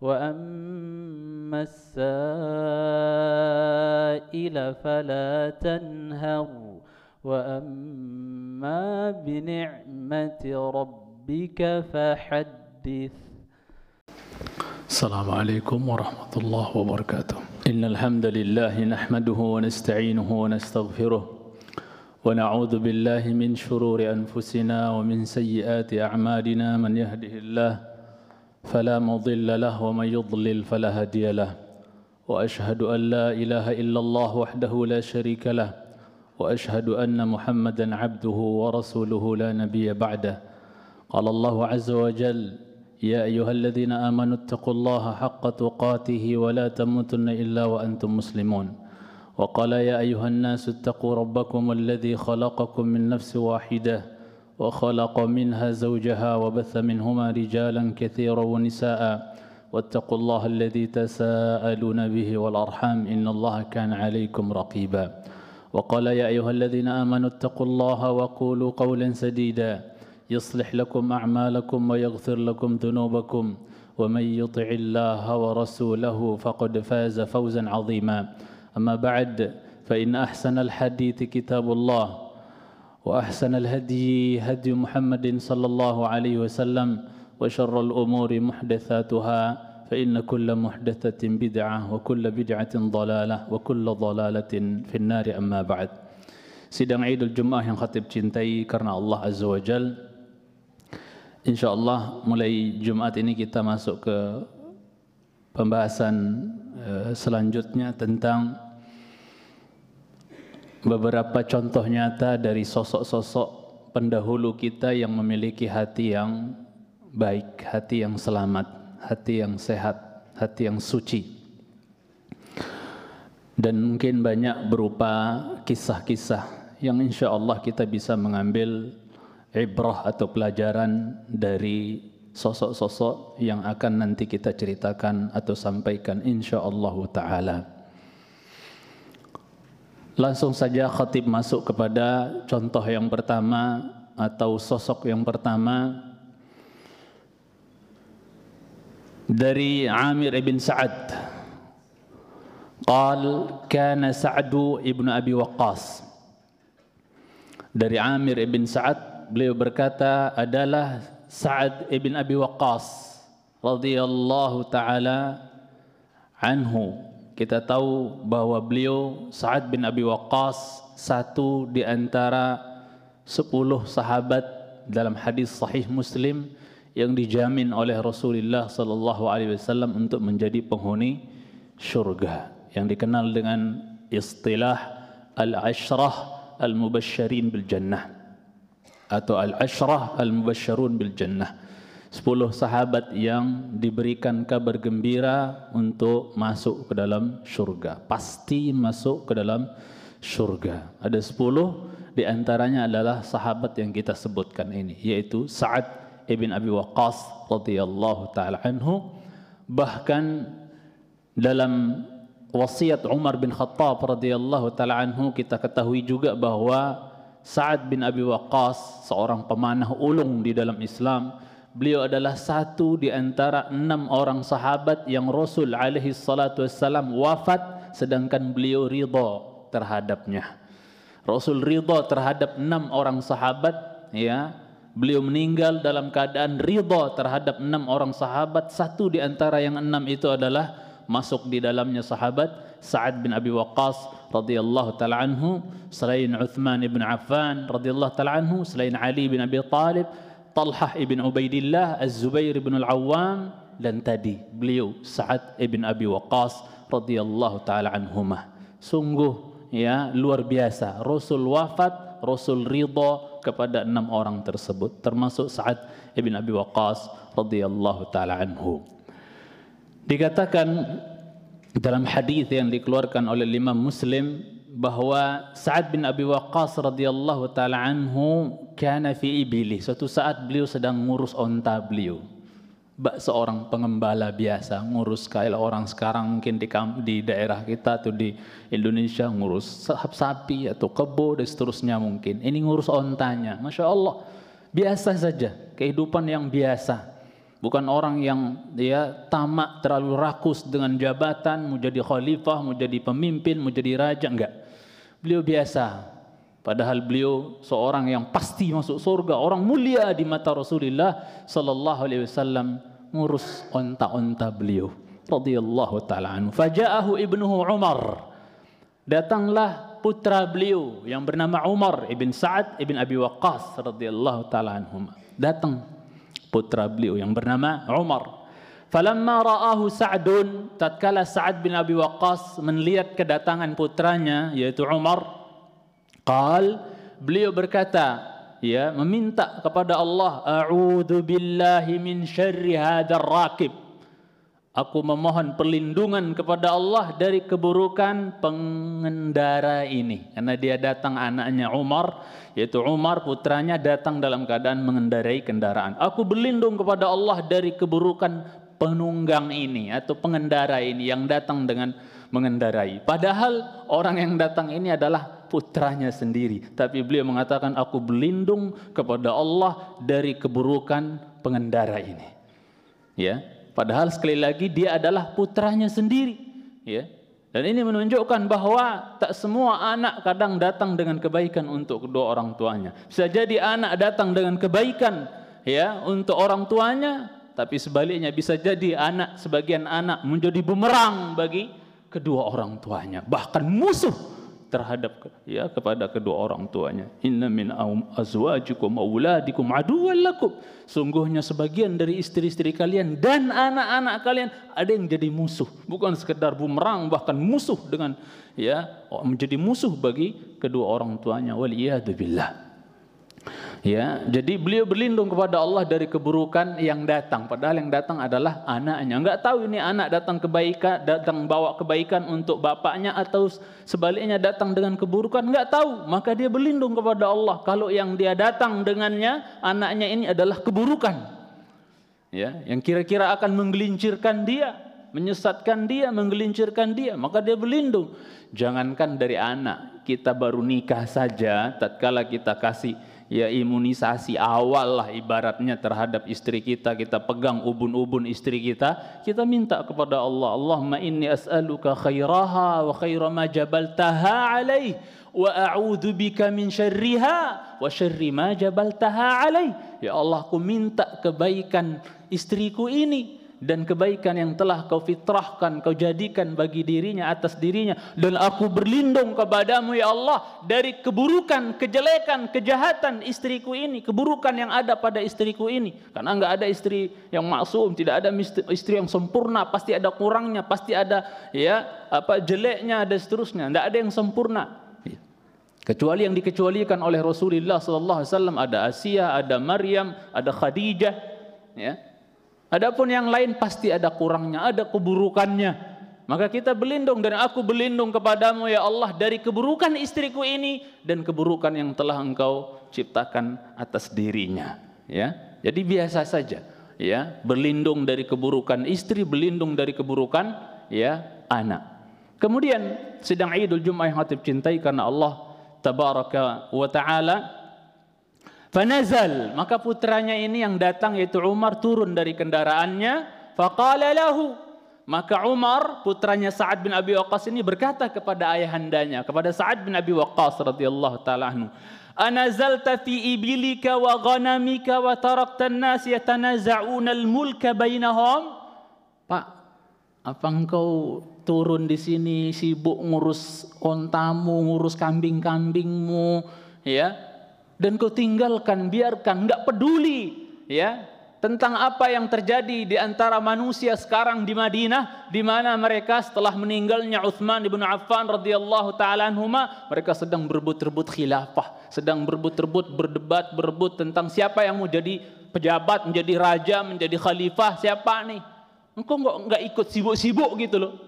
وأما السائل فلا تنهر. وأما بنعمة ربك فحدث. السلام عليكم ورحمة الله وبركاته. إن الحمد لله نحمده ونستعينه ونستغفره ونعوذ بالله من شرور أنفسنا ومن سيئات أعمالنا. من يهده الله فلا مضل له ومن يضلل فلا هادي له. وأشهد أن لا إله إلا الله وحده لا شريك له. وأشهد أن محمدا عبده ورسوله لا نبي بعده. قال الله عز وجل يا أيها الذين آمنوا اتقوا الله حق تقاته ولا تموتن إلا وأنتم مسلمون. وقال يا أيها الناس اتقوا ربكم الذي خلقكم من نفس واحدة وخلق منها زوجها وبث منهما رجالا كثيرا ونساء. واتقوا الله الذي تساءلون به والأرحام. إن الله كان عليكم رقيبا. وقال يا أيها الذين آمنوا اتقوا الله وقولوا قولا سديدا. يصلح لكم أعمالكم ويغفر لكم ذنوبكم. ومن يطع الله ورسوله فقد فاز فوزا عظيما. أما بعد فإن أحسن الحديث كتاب الله. وأحسن الهدي هدي محمد صلى الله عليه وسلم وشر الأمور محدثاتها فإن كل محدثة بدعة وكل بدعة ضلالة وكل ضلالة في النار أما بعد Sidang Idul Jumat yang khatib cintai karena Allah Azza wa Jal InsyaAllah mulai Jumat ini kita masuk ke pembahasan uh, selanjutnya tentang beberapa contoh nyata dari sosok-sosok pendahulu kita yang memiliki hati yang baik, hati yang selamat, hati yang sehat, hati yang suci. Dan mungkin banyak berupa kisah-kisah yang insya Allah kita bisa mengambil ibrah atau pelajaran dari sosok-sosok yang akan nanti kita ceritakan atau sampaikan insya Allah Ta'ala. Langsung saja khatib masuk kepada contoh yang pertama atau sosok yang pertama dari Amir ibn Sa'ad. Qal kana Sa'du ibn Abi Waqqas. Dari Amir ibn Sa'ad beliau berkata adalah Sa'ad ibn Abi Waqqas radhiyallahu taala anhu kita tahu bahwa beliau Sa'ad bin Abi Waqqas satu di antara sepuluh sahabat dalam hadis sahih Muslim yang dijamin oleh Rasulullah sallallahu alaihi wasallam untuk menjadi penghuni syurga yang dikenal dengan istilah al-ashrah al-mubasysyirin bil jannah atau al-ashrah al-mubasysyirun bil jannah. Sepuluh sahabat yang diberikan kabar gembira untuk masuk ke dalam syurga. Pasti masuk ke dalam syurga. Ada sepuluh di antaranya adalah sahabat yang kita sebutkan ini. Yaitu Sa'ad ibn Abi Waqqas radhiyallahu ta'ala anhu. Bahkan dalam wasiat Umar bin Khattab radhiyallahu taala anhu kita ketahui juga bahwa Sa'ad bin Abi Waqqas seorang pemanah ulung di dalam Islam beliau adalah satu di antara enam orang sahabat yang Rasul alaihi salatu wassalam wafat sedangkan beliau ridha terhadapnya. Rasul ridha terhadap enam orang sahabat ya. Beliau meninggal dalam keadaan ridha terhadap enam orang sahabat. Satu di antara yang enam itu adalah masuk di dalamnya sahabat Sa'ad bin Abi Waqqas radhiyallahu taala anhu, selain Uthman ibn Affan radhiyallahu taala anhu, selain Ali bin Abi Talib, Talhah ibn Ubaidillah, Az-Zubair ibn Al-Awwam dan tadi beliau Sa'ad ibn Abi Waqqas radhiyallahu taala anhumah. Sungguh ya luar biasa. Rasul wafat, Rasul ridha kepada enam orang tersebut termasuk Sa'ad ibn Abi Waqqas radhiyallahu taala anhu. Dikatakan dalam hadis yang dikeluarkan oleh Imam Muslim bahwa Sa'ad bin Abi Waqqas radhiyallahu taala anhu kana fi ibili. Suatu saat beliau sedang ngurus onta beliau. Bak seorang pengembala biasa ngurus kayak orang sekarang mungkin di di daerah kita atau di Indonesia ngurus sapi atau kebo dan seterusnya mungkin. Ini ngurus ontanya. Masya Allah. Biasa saja. Kehidupan yang biasa Bukan orang yang dia tamak terlalu rakus dengan jabatan, mau jadi khalifah, mau jadi pemimpin, mau jadi raja, enggak. Beliau biasa. Padahal beliau seorang yang pasti masuk surga, orang mulia di mata Rasulullah sallallahu alaihi wasallam ngurus onta-onta beliau radhiyallahu taala anhu. Faja'ahu ibnuhu Umar. Datanglah putra beliau yang bernama Umar ibn Sa'ad ibn Abi Waqqas radhiyallahu taala. Datang putra beliau yang bernama Umar. Falamma ra'ahu Sa'dun tatkala Sa'ad bin Abi Waqqas melihat kedatangan putranya yaitu Umar qal beliau berkata ya meminta kepada Allah a'udzu billahi min syarri hadzal rakib Aku memohon perlindungan kepada Allah dari keburukan pengendara ini. Karena dia datang anaknya Umar, yaitu Umar putranya datang dalam keadaan mengendarai kendaraan. Aku berlindung kepada Allah dari keburukan penunggang ini atau pengendara ini yang datang dengan mengendarai. Padahal orang yang datang ini adalah putranya sendiri. Tapi beliau mengatakan aku berlindung kepada Allah dari keburukan pengendara ini. Ya, Padahal sekali lagi dia adalah putranya sendiri. Ya. Dan ini menunjukkan bahwa tak semua anak kadang datang dengan kebaikan untuk kedua orang tuanya. Bisa jadi anak datang dengan kebaikan ya untuk orang tuanya, tapi sebaliknya bisa jadi anak sebagian anak menjadi bumerang bagi kedua orang tuanya, bahkan musuh terhadap ya kepada kedua orang tuanya. Inna min azwajikum auladikum aduwwan lakum. Sungguhnya sebagian dari istri-istri kalian dan anak-anak kalian ada yang jadi musuh, bukan sekedar bumerang bahkan musuh dengan ya menjadi musuh bagi kedua orang tuanya. Wal billah. Ya, jadi beliau berlindung kepada Allah dari keburukan yang datang. Padahal yang datang adalah anaknya. Enggak tahu ini anak datang kebaikan, datang bawa kebaikan untuk bapaknya atau sebaliknya datang dengan keburukan. Enggak tahu. Maka dia berlindung kepada Allah. Kalau yang dia datang dengannya, anaknya ini adalah keburukan. Ya, yang kira-kira akan menggelincirkan dia, menyesatkan dia, menggelincirkan dia, maka dia berlindung. Jangankan dari anak, kita baru nikah saja, tatkala kita kasih ya imunisasi awal lah ibaratnya terhadap istri kita. Kita pegang ubun-ubun istri kita. Kita minta kepada Allah Allahumma inni as'aluka khairaha wa khaira ma jabaltaha alaih wa a'udzu bika min syarriha wa syarri ma jabaltaha alaih. Ya Allah aku minta kebaikan istriku ini dan kebaikan yang telah kau fitrahkan, kau jadikan bagi dirinya atas dirinya dan aku berlindung kepadamu ya Allah dari keburukan, kejelekan, kejahatan istriku ini, keburukan yang ada pada istriku ini. Karena enggak ada istri yang maksum, tidak ada istri yang sempurna, pasti ada kurangnya, pasti ada ya apa jeleknya dan seterusnya. Enggak ada yang sempurna. Kecuali yang dikecualikan oleh Rasulullah sallallahu alaihi wasallam ada Asia, ada Maryam, ada Khadijah, ya. Adapun yang lain pasti ada kurangnya, ada keburukannya. Maka kita berlindung dan aku berlindung kepadamu ya Allah dari keburukan istriku ini dan keburukan yang telah engkau ciptakan atas dirinya. Ya, jadi biasa saja. Ya, berlindung dari keburukan istri, berlindung dari keburukan ya anak. Kemudian sedang Idul Jumat yang hatib cintai karena Allah tabaraka wa taala Fanazal, maka putranya ini yang datang yaitu Umar turun dari kendaraannya, faqala lahu. Maka Umar putranya Sa'ad bin Abi Waqqas ini berkata kepada ayahandanya, kepada Sa'ad bin Abi Waqqas radhiyallahu taala anhu, "Anazalta fi ibilika wa ghanamika wa tarakta an-nas yatanaza'una al-mulka bainahum?" Pak, apa engkau turun di sini sibuk ngurus ontamu, ngurus kambing-kambingmu, ya? Dan kau tinggalkan, biarkan, nggak peduli, ya? Tentang apa yang terjadi di antara manusia sekarang di Madinah, di mana mereka setelah meninggalnya Uthman ibn Affan radhiyallahu taala anhuma, mereka sedang berebut-rebut khilafah, sedang berebut-rebut berdebat, berebut tentang siapa yang mau jadi pejabat, menjadi raja, menjadi khalifah, siapa nih? Engkau nggak nggak ikut sibuk-sibuk gitu loh.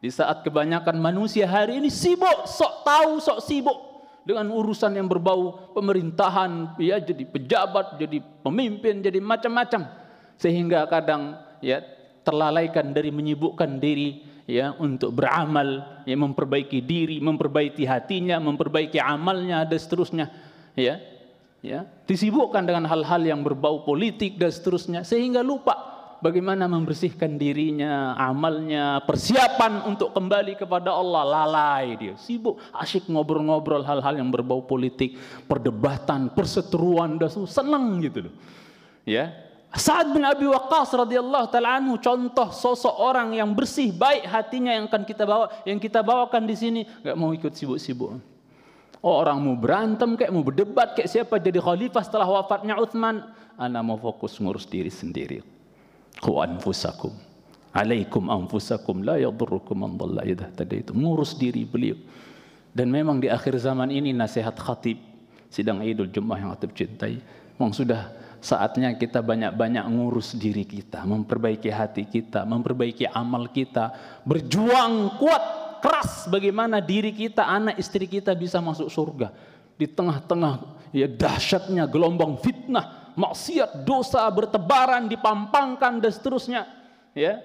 Di saat kebanyakan manusia hari ini sibuk, sok tahu, sok sibuk dengan urusan yang berbau pemerintahan, ya jadi pejabat, jadi pemimpin, jadi macam-macam. Sehingga kadang ya terlalaikan dari menyibukkan diri ya untuk beramal, ya memperbaiki diri, memperbaiki hatinya, memperbaiki amalnya dan seterusnya. Ya. Ya, disibukkan dengan hal-hal yang berbau politik dan seterusnya sehingga lupa bagaimana membersihkan dirinya, amalnya, persiapan untuk kembali kepada Allah. Lalai dia, sibuk, asyik ngobrol-ngobrol hal-hal yang berbau politik, perdebatan, perseteruan, dan senang gitu loh. Ya, Sa'ad bin Abi Waqqas radhiyallahu taala anhu contoh sosok orang yang bersih, baik hatinya yang akan kita bawa, yang kita bawakan di sini, nggak mau ikut sibuk-sibuk. Oh, orang mau berantem kayak mau berdebat kayak siapa jadi khalifah setelah wafatnya Utsman, ana mau fokus ngurus diri sendiri. Qu anfusakum. Alaikum anfusakum la yadurrukum man dhalla idza tadaitu. Ngurus diri beliau. Dan memang di akhir zaman ini nasihat khatib sidang Idul Jumat yang khatib cintai memang sudah saatnya kita banyak-banyak ngurus diri kita, memperbaiki hati kita, memperbaiki amal kita, berjuang kuat keras bagaimana diri kita, anak istri kita bisa masuk surga. Di tengah-tengah ya dahsyatnya gelombang fitnah, maksiat, dosa bertebaran, dipampangkan dan seterusnya. Ya.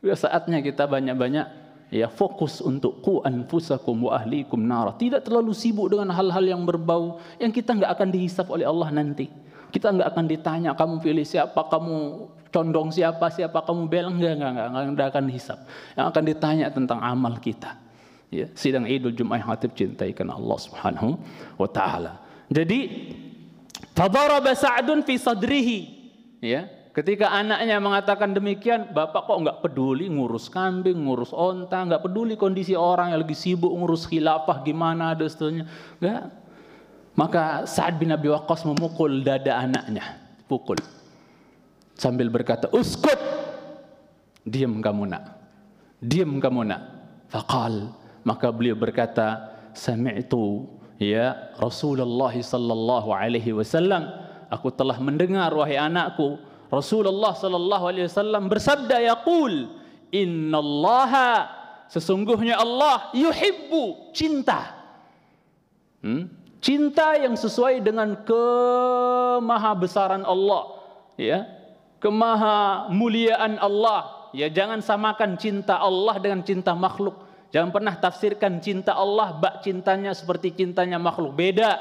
Ya saatnya kita banyak-banyak ya fokus untuk ku anfusakum wa ahlikum nar. Tidak terlalu sibuk dengan hal-hal yang berbau yang kita nggak akan dihisap oleh Allah nanti. Kita nggak akan ditanya kamu pilih siapa, kamu condong siapa siapa kamu belang enggak enggak, enggak, enggak akan dihisap yang akan ditanya tentang amal kita ya sidang Idul Jumat hatib cintai karena Allah Subhanahu wa taala jadi fadaraba Sa'dun fi sadrihi. Ya. Ketika anaknya mengatakan demikian bapak kok enggak peduli ngurus kambing ngurus onta enggak peduli kondisi orang yang lagi sibuk ngurus khilafah gimana dan seterusnya. Enggak maka Sa'ad bin Abi Waqqas memukul dada anaknya. Pukul. Sambil berkata uskut. Diam kamu nak. Diam kamu nak. Faqal. Maka beliau berkata sami'tu ya Rasulullah sallallahu alaihi wasallam aku telah mendengar wahai anakku Rasulullah sallallahu alaihi wasallam bersabda yaqul innallaha sesungguhnya Allah yuhibbu cinta hmm? cinta yang sesuai dengan kemahabesaran Allah ya kemaha muliaan Allah. Ya jangan samakan cinta Allah dengan cinta makhluk. Jangan pernah tafsirkan cinta Allah bak cintanya seperti cintanya makhluk. Beda.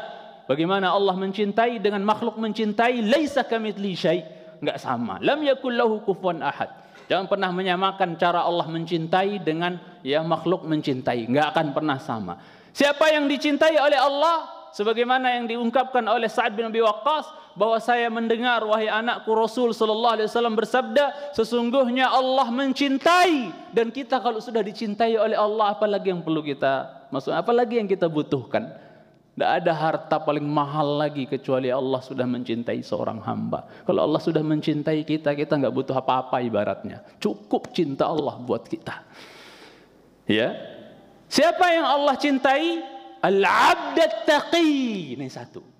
Bagaimana Allah mencintai dengan makhluk mencintai laisa kamitsli syai. Enggak sama. Lam yakul lahu kufuwan ahad. Jangan pernah menyamakan cara Allah mencintai dengan ya makhluk mencintai. Enggak akan pernah sama. Siapa yang dicintai oleh Allah sebagaimana yang diungkapkan oleh Sa'ad bin Abi Waqqas bahwa saya mendengar wahai anakku Rasul sallallahu alaihi wasallam bersabda sesungguhnya Allah mencintai. Dan kita kalau sudah dicintai oleh Allah apalagi yang perlu kita? Maksud apalagi yang kita butuhkan? Tidak ada harta paling mahal lagi kecuali Allah sudah mencintai seorang hamba. Kalau Allah sudah mencintai kita, kita nggak butuh apa-apa ibaratnya. Cukup cinta Allah buat kita. Ya, siapa yang Allah cintai, al-'abd taqi ini satu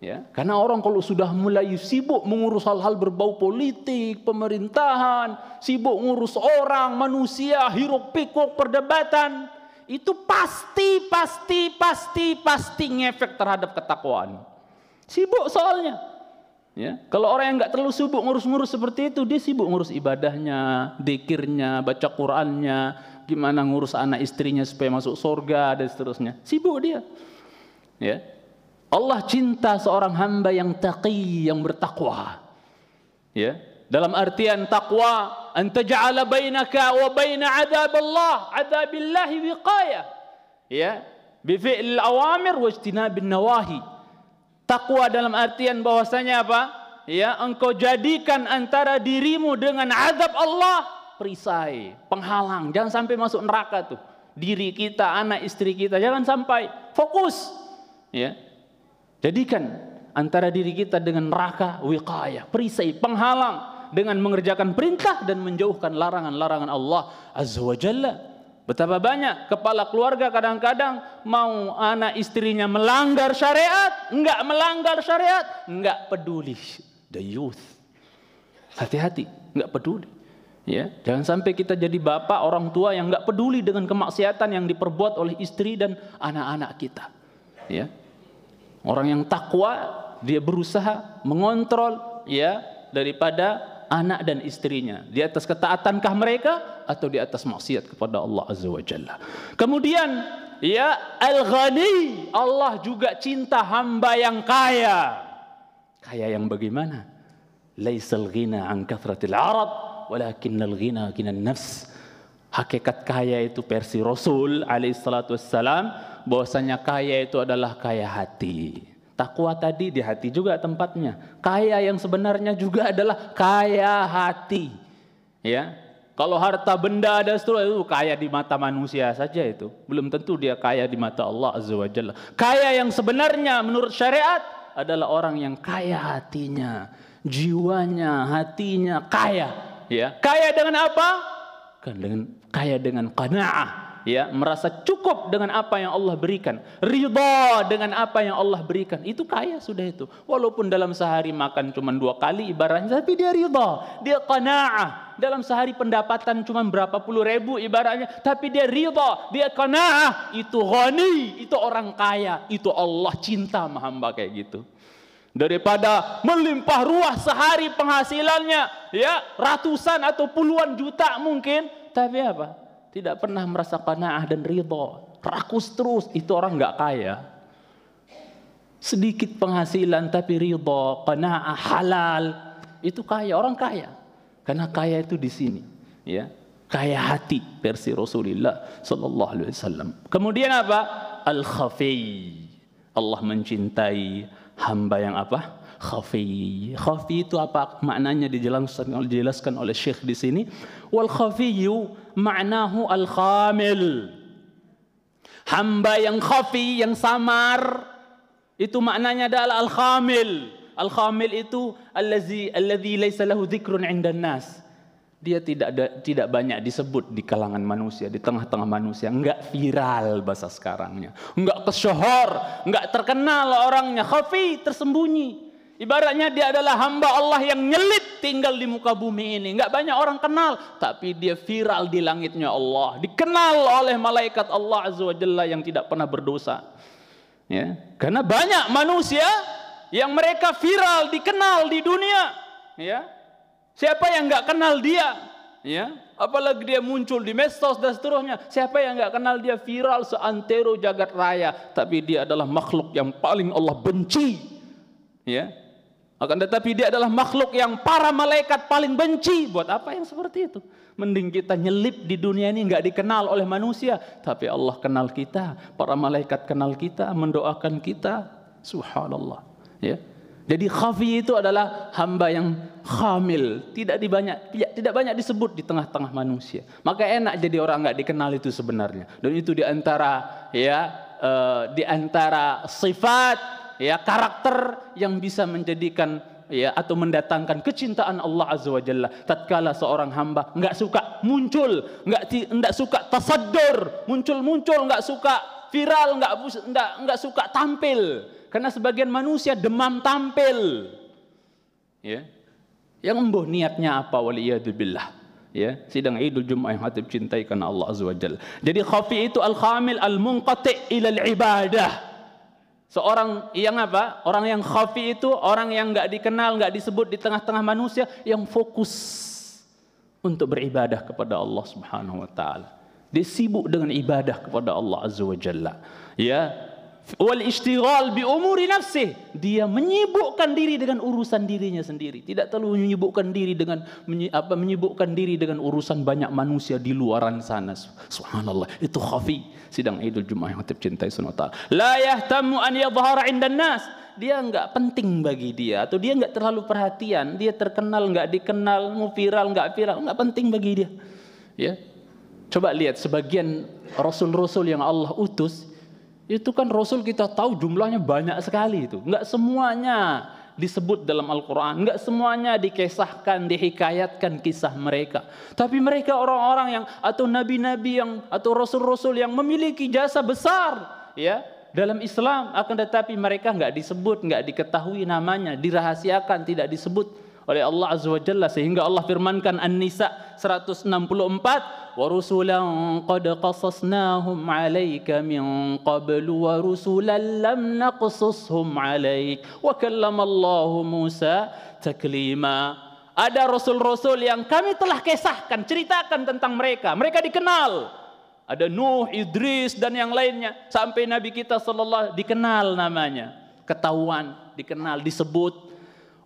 ya. Karena orang kalau sudah mulai sibuk mengurus hal-hal berbau politik pemerintahan sibuk ngurus orang manusia hiruk pikuk perdebatan itu pasti pasti pasti pasti ngefek terhadap ketakwaan. Sibuk soalnya. Ya. Kalau orang yang nggak terlalu sibuk ngurus-ngurus seperti itu dia sibuk ngurus ibadahnya dikirnya baca Qurannya gimana ngurus anak istrinya supaya masuk surga dan seterusnya. Sibuk dia. Ya Allah cinta seorang hamba yang taqi, yang bertakwa. Ya, dalam artian takwa an taj'ala bainaka wa baina adab Allah, adabillah wiqaya. Ya, bi fi'l awamir wa ijtinabin nawahi. Takwa dalam artian bahwasanya apa? Ya, engkau jadikan antara dirimu dengan azab Allah perisai, penghalang. Jangan sampai masuk neraka tuh. Diri kita, anak istri kita jangan sampai fokus. Ya, Jadikan antara diri kita dengan neraka wiqayah, perisai, penghalang dengan mengerjakan perintah dan menjauhkan larangan-larangan Allah Azza wa Jalla. Betapa banyak kepala keluarga kadang-kadang mau anak istrinya melanggar syariat, enggak melanggar syariat, enggak peduli. The youth. Hati-hati, enggak peduli. Ya, jangan sampai kita jadi bapak orang tua yang enggak peduli dengan kemaksiatan yang diperbuat oleh istri dan anak-anak kita. Ya, Orang yang takwa dia berusaha mengontrol ya daripada anak dan istrinya di atas ketaatankah mereka atau di atas maksiat kepada Allah Azza wa Jalla. Kemudian ya al-ghani Allah juga cinta hamba yang kaya. Kaya yang bagaimana? Laisal ghina an kathratil arad walakinnal ghina nafs. Hakikat kaya itu versi Rasul alaihi salatu wassalam bahwasanya kaya itu adalah kaya hati. Takwa tadi di hati juga tempatnya. Kaya yang sebenarnya juga adalah kaya hati. Ya. Kalau harta benda ada seterusnya itu kaya di mata manusia saja itu. Belum tentu dia kaya di mata Allah Azza wa Jalla. Kaya yang sebenarnya menurut syariat adalah orang yang kaya hatinya, jiwanya, hatinya kaya. Ya, kaya dengan apa? Kan dengan kaya dengan qanaah, ya merasa cukup dengan apa yang Allah berikan. Ridha dengan apa yang Allah berikan. Itu kaya sudah itu. Walaupun dalam sehari makan cuma dua kali ibaratnya tapi dia ridha. Dia qanaah. Dalam sehari pendapatan cuma berapa puluh ribu ibaratnya. Tapi dia ridha. Dia qanaah. Itu ghani. Itu orang kaya. Itu Allah cinta sama hamba kayak gitu. Daripada melimpah ruah sehari penghasilannya ya ratusan atau puluhan juta mungkin. Tapi apa tidak pernah merasa qanaah dan ridho, rakus terus, itu orang nggak kaya. Sedikit penghasilan tapi ridho, qanaah halal, itu kaya, orang kaya. Karena kaya itu di sini, ya. Kaya hati versi Rasulullah sallallahu alaihi wasallam. Kemudian apa? Al-khafi. Allah mencintai hamba yang apa? Khafi. Khafi itu apa maknanya dijelaskan, dijelaskan oleh Syekh di sini. Wal khafiyu ma'nahu al khamil. Hamba yang khafi, yang samar, itu maknanya adalah al khamil. Al khamil itu allazi allazi laisa lahu dzikrun 'indan nas. Dia tidak ada, tidak banyak disebut di kalangan manusia, di tengah-tengah manusia, enggak viral bahasa sekarangnya, enggak kesohor, enggak terkenal orangnya, khafi, tersembunyi. Ibaratnya dia adalah hamba Allah yang nyelip tinggal di muka bumi ini. Enggak banyak orang kenal, tapi dia viral di langitnya Allah. Dikenal oleh malaikat Allah Azza wa Jalla yang tidak pernah berdosa. Ya, karena banyak manusia yang mereka viral, dikenal di dunia. Ya, siapa yang enggak kenal dia? Ya, apalagi dia muncul di medsos dan seterusnya. Siapa yang enggak kenal dia viral seantero jagat raya, tapi dia adalah makhluk yang paling Allah benci. Ya, akan tetapi dia adalah makhluk yang para malaikat paling benci. Buat apa yang seperti itu? Mending kita nyelip di dunia ini nggak dikenal oleh manusia, tapi Allah kenal kita, para malaikat kenal kita, mendoakan kita. Subhanallah. Ya. Jadi khafi itu adalah hamba yang hamil, tidak dibanyak tidak banyak disebut di tengah-tengah manusia. Maka enak jadi orang nggak dikenal itu sebenarnya. Dan itu di antara ya uh, di antara sifat ya karakter yang bisa menjadikan ya atau mendatangkan kecintaan Allah Azza wa Jalla tatkala seorang hamba enggak suka muncul enggak enggak suka tasaddur muncul-muncul enggak suka viral, nggak nggak nggak suka tampil. Karena sebagian manusia demam tampil. Ya. Yang embuh niatnya apa waliyadzubillah. Ya, sidang Idul Jumat yang hati cintai karena Allah Azza wa Jalla. Jadi khafi itu al-khamil al-munqati ila al-ibadah. Seorang yang apa? Orang yang khafi itu orang yang nggak dikenal, nggak disebut di tengah-tengah manusia, yang fokus untuk beribadah kepada Allah Subhanahu wa taala. Dia sibuk dengan ibadah kepada Allah Azza wa Jalla. Ya, wal ishtighal bi umuri nafsih dia menyibukkan diri dengan urusan dirinya sendiri tidak terlalu menyibukkan diri dengan apa menyibukkan diri dengan urusan banyak manusia di luaran sana subhanallah itu khafi sidang Idul Jumat yang cintai sunata la yahtamu an yadhhara 'inda nas. Dia enggak penting bagi dia atau dia enggak terlalu perhatian. Dia terkenal enggak dikenal mau viral enggak viral enggak penting bagi dia. Ya. Coba lihat sebagian rasul-rasul yang Allah utus itu kan Rasul kita tahu jumlahnya banyak sekali itu. Enggak semuanya disebut dalam Al-Quran. Enggak semuanya dikisahkan, dihikayatkan kisah mereka. Tapi mereka orang-orang yang atau nabi-nabi yang atau rasul-rasul yang memiliki jasa besar ya dalam Islam akan tetapi mereka enggak disebut, enggak diketahui namanya, dirahasiakan, tidak disebut oleh Allah Azza wa Jalla sehingga Allah firmankan An-Nisa 164 wa rusulan qad qasasnahum 'alaika min qablu wa rusulan lam naqsushum 'alaik wa kallama Allah Musa taklima. Ada rasul-rasul yang kami telah kisahkan ceritakan tentang mereka. Mereka dikenal. Ada Nuh, Idris dan yang lainnya. Sampai Nabi kita sallallahu dikenal namanya. Ketahuan dikenal disebut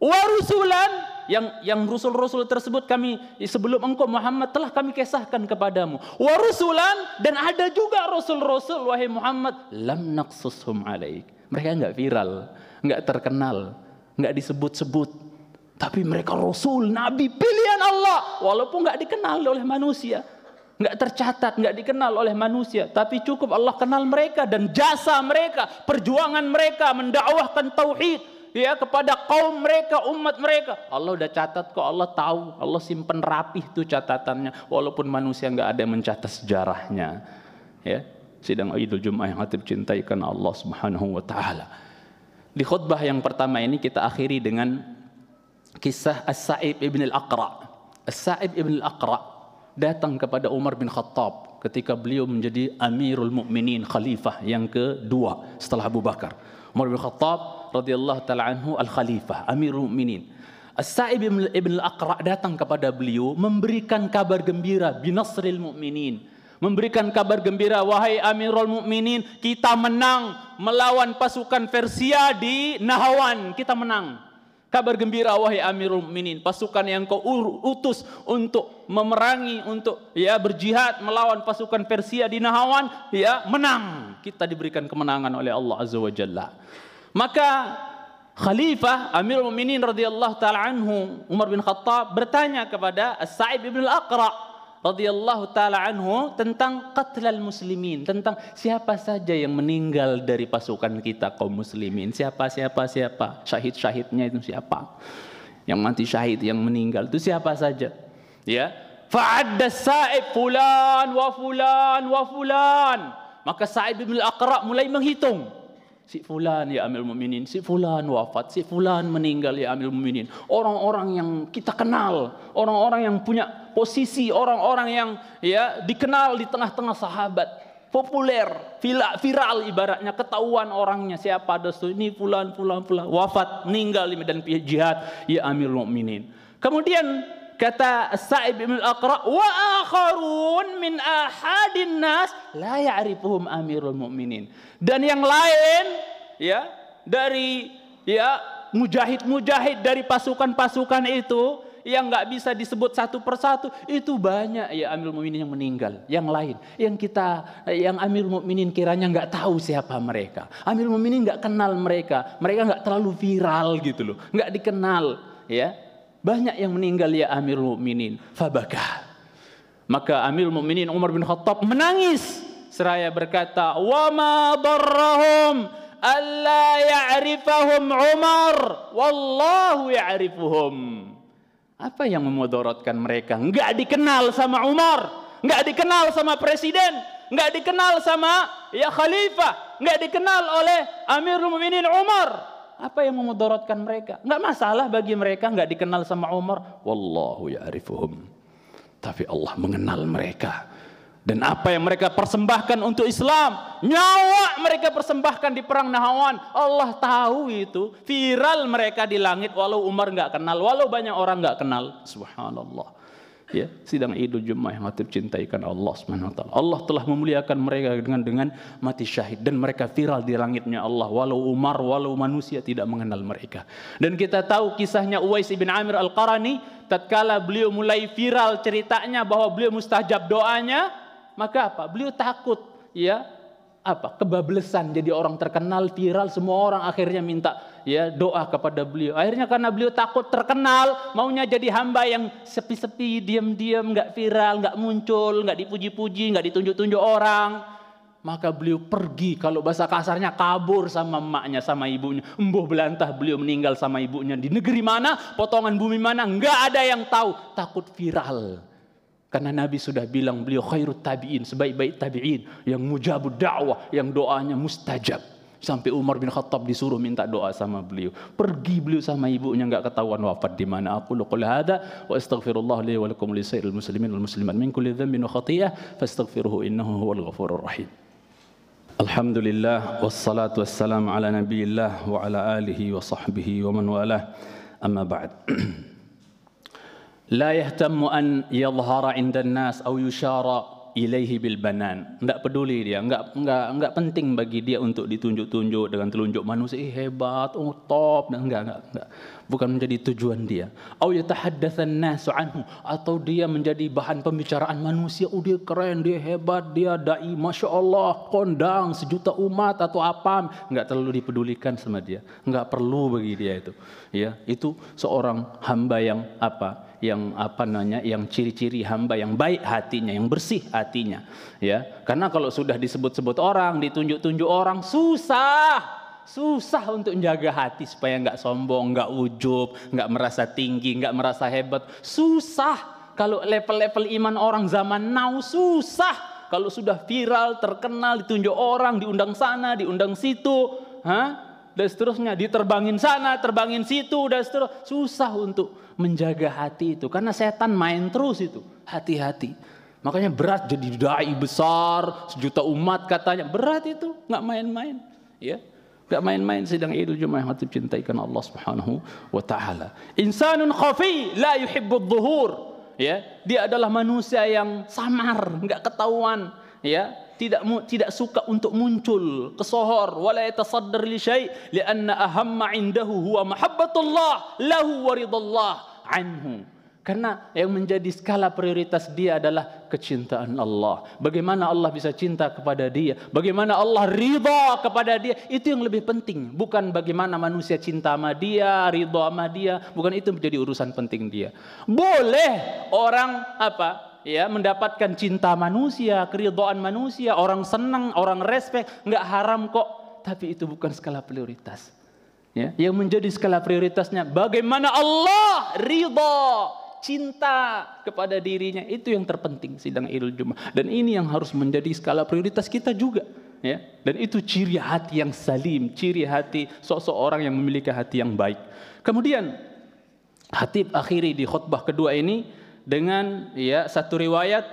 Warusulan yang yang rusul-rusul tersebut kami sebelum engkau Muhammad telah kami kisahkan kepadamu. Warusulan dan ada juga rasul-rasul wahai Muhammad lam naqsushum alaik. Mereka enggak viral, enggak terkenal, enggak disebut-sebut. Tapi mereka rasul, nabi pilihan Allah walaupun enggak dikenal oleh manusia. Enggak tercatat, enggak dikenal oleh manusia, tapi cukup Allah kenal mereka dan jasa mereka, perjuangan mereka mendakwahkan tauhid, ya kepada kaum mereka, umat mereka. Allah udah catat kok, Allah tahu, Allah simpen rapih tuh catatannya, walaupun manusia nggak ada yang mencatat sejarahnya. Ya, sidang Idul Jumat yang hati cintai karena Allah Subhanahu wa taala. Di khutbah yang pertama ini kita akhiri dengan kisah As-Sa'ib ibn al-Aqra. As-Sa'ib ibn al-Aqra datang kepada Umar bin Khattab ketika beliau menjadi Amirul Mukminin khalifah yang kedua setelah Abu Bakar. Umar bin Khattab radhiyallahu taala anhu al-khalifah, Amirul Mukminin. As-Sa'ib ibn al-Aqra datang kepada beliau memberikan kabar gembira binasril mu'minin. Memberikan kabar gembira wahai Amirul Mukminin, kita menang melawan pasukan Persia di Nahawan. Kita menang. Kabar gembira wahai Amirul Mukminin, pasukan yang kau utus untuk memerangi, untuk ya berjihad melawan pasukan Persia di Nahawan, ya menang. Kita diberikan kemenangan oleh Allah Azza wa Jalla. Maka Khalifah Amirul Mukminin radhiyallahu taala anhu Umar bin Khattab bertanya kepada As-Sa'ib bin Al-Aqra radhiyallahu taala anhu tentang qatlal muslimin, tentang siapa saja yang meninggal dari pasukan kita kaum muslimin, siapa siapa siapa, syahid-syahidnya itu siapa? Yang mati syahid yang meninggal itu siapa saja? Ya. Fa'adda Sa'ib fulan wa fulan wa fulan. Maka Sa'ib bin Al-Aqra mulai menghitung si fulan ya Amil Muminin, si fulan wafat, si fulan meninggal ya Amil Muminin. Orang-orang yang kita kenal, orang-orang yang punya posisi, orang-orang yang ya dikenal di tengah-tengah sahabat, populer, viral ibaratnya ketahuan orangnya siapa ada ini fulan fulan fulan wafat, meninggal di medan jihad ya Amil Muminin. Kemudian kata Sa'ib bin Al-Aqra wa akharun min ahadin nas la ya'rifuhum amirul mu'minin. Dan yang lain ya dari ya mujahid-mujahid dari pasukan-pasukan itu yang nggak bisa disebut satu persatu itu banyak ya Amirul Mukminin yang meninggal. Yang lain yang kita yang Amirul Mukminin kiranya nggak tahu siapa mereka. Amirul Mukminin nggak kenal mereka. Mereka nggak terlalu viral gitu loh nggak dikenal ya banyak yang meninggal ya Amirul Mukminin. Fabaka. Maka Amirul Mukminin Umar bin Khattab menangis seraya berkata, "Wa ma darrahum alla ya'rifahum Umar, wallahu ya'rifuhum." Apa yang memudaratkan mereka? Enggak dikenal sama Umar, enggak dikenal sama presiden, nggak dikenal sama ya khalifah, nggak dikenal oleh Amirul Mukminin Umar. Apa yang memudaratkan mereka? Nggak masalah bagi mereka nggak dikenal sama Umar. Wallahu ya'rifuhum. Tapi Allah mengenal mereka. Dan apa yang mereka persembahkan untuk Islam, nyawa mereka persembahkan di perang Nahawan. Allah tahu itu. Viral mereka di langit walau Umar nggak kenal, walau banyak orang nggak kenal. Subhanallah ya sidang Idul Jumat yang hati cintaikan Allah Subhanahu. Allah telah memuliakan mereka dengan dengan mati syahid dan mereka viral di langitnya Allah walau Umar walau manusia tidak mengenal mereka. Dan kita tahu kisahnya Uwais bin Amir Al-Qarani tatkala beliau mulai viral ceritanya bahwa beliau mustajab doanya, maka apa? Beliau takut ya apa kebablesan jadi orang terkenal viral semua orang akhirnya minta ya doa kepada beliau. Akhirnya karena beliau takut terkenal maunya jadi hamba yang sepi-sepi diam-diam nggak viral nggak muncul nggak dipuji-puji nggak ditunjuk-tunjuk orang. Maka beliau pergi kalau bahasa kasarnya kabur sama emaknya sama ibunya. Embuh belantah beliau meninggal sama ibunya. Di negeri mana potongan bumi mana nggak ada yang tahu. Takut viral. Karena Nabi sudah bilang beliau khairut tabi'in, sebaik-baik tabi'in. Yang mujabud dakwah, yang doanya mustajab. Sampai Umar bin Khattab disuruh minta doa sama beliau. Pergi beliau sama ibunya enggak ketahuan wafat di mana. Aku qul hada wa astaghfirullah li wa lakum li sairil muslimin wal muslimat min kulli dhanbin wa khati'ah fastaghfiruhu innahu huwal ghafurur rahim. Alhamdulillah wassalatu wassalamu ala nabiyillah wa ala alihi wa sahbihi wa man walah. Amma ba'd. لا يهتم أن يظهر عند الناس أو يشار ilaihi bil banan. Enggak peduli dia, enggak enggak enggak penting bagi dia untuk ditunjuk-tunjuk dengan telunjuk manusia eh, hebat, oh top dan enggak enggak enggak. Bukan menjadi tujuan dia. Au yatahaddatsan nasu anhu atau dia menjadi bahan pembicaraan manusia, oh dia keren, dia hebat, dia dai, masya Allah, kondang sejuta umat atau apa, enggak terlalu dipedulikan sama dia. Enggak perlu bagi dia itu. Ya, itu seorang hamba yang apa? Yang apa namanya yang ciri-ciri hamba yang baik hatinya yang bersih hatinya ya. Karena kalau sudah disebut-sebut orang ditunjuk-tunjuk orang susah. Susah untuk menjaga hati supaya nggak sombong nggak ujub nggak merasa tinggi nggak merasa hebat. Susah. Kalau level-level iman orang zaman now susah. Kalau sudah viral terkenal ditunjuk orang diundang sana diundang situ Hah? dan seterusnya diterbangin sana terbangin situ dan seterusnya susah untuk menjaga hati itu. Karena setan main terus itu. Hati-hati. Makanya berat jadi dai besar sejuta umat katanya. Berat itu. Nggak main-main. Ya. Nggak main-main sedang Idul Jumat. Hati cintaikan Allah Subhanahu wa taala. Insanun khafi la yuhibbu dhuhur. Ya. Dia adalah manusia yang samar nggak ketahuan. Ya. Tidak tidak suka untuk muncul kesohor. Wala yatasaddar li syai' lianna ahamma indahu huwa mahabbatullah lahu wa ridallah anhu. Karena yang menjadi skala prioritas dia adalah kecintaan Allah. Bagaimana Allah bisa cinta kepada dia. Bagaimana Allah ridha kepada dia. Itu yang lebih penting. Bukan bagaimana manusia cinta sama dia, ridha sama dia. Bukan itu menjadi urusan penting dia. Boleh orang apa ya mendapatkan cinta manusia, keridhaan manusia, orang senang, orang respect, nggak haram kok. Tapi itu bukan skala prioritas. Ya, yang menjadi skala prioritasnya bagaimana Allah ridha cinta kepada dirinya. Itu yang terpenting sidang Idul Jumat. Dan ini yang harus menjadi skala prioritas kita juga. Ya. Dan itu ciri hati yang salim ciri hati sosok orang yang memiliki hati yang baik. Kemudian Hatib akhiri di khutbah kedua ini dengan ya satu riwayat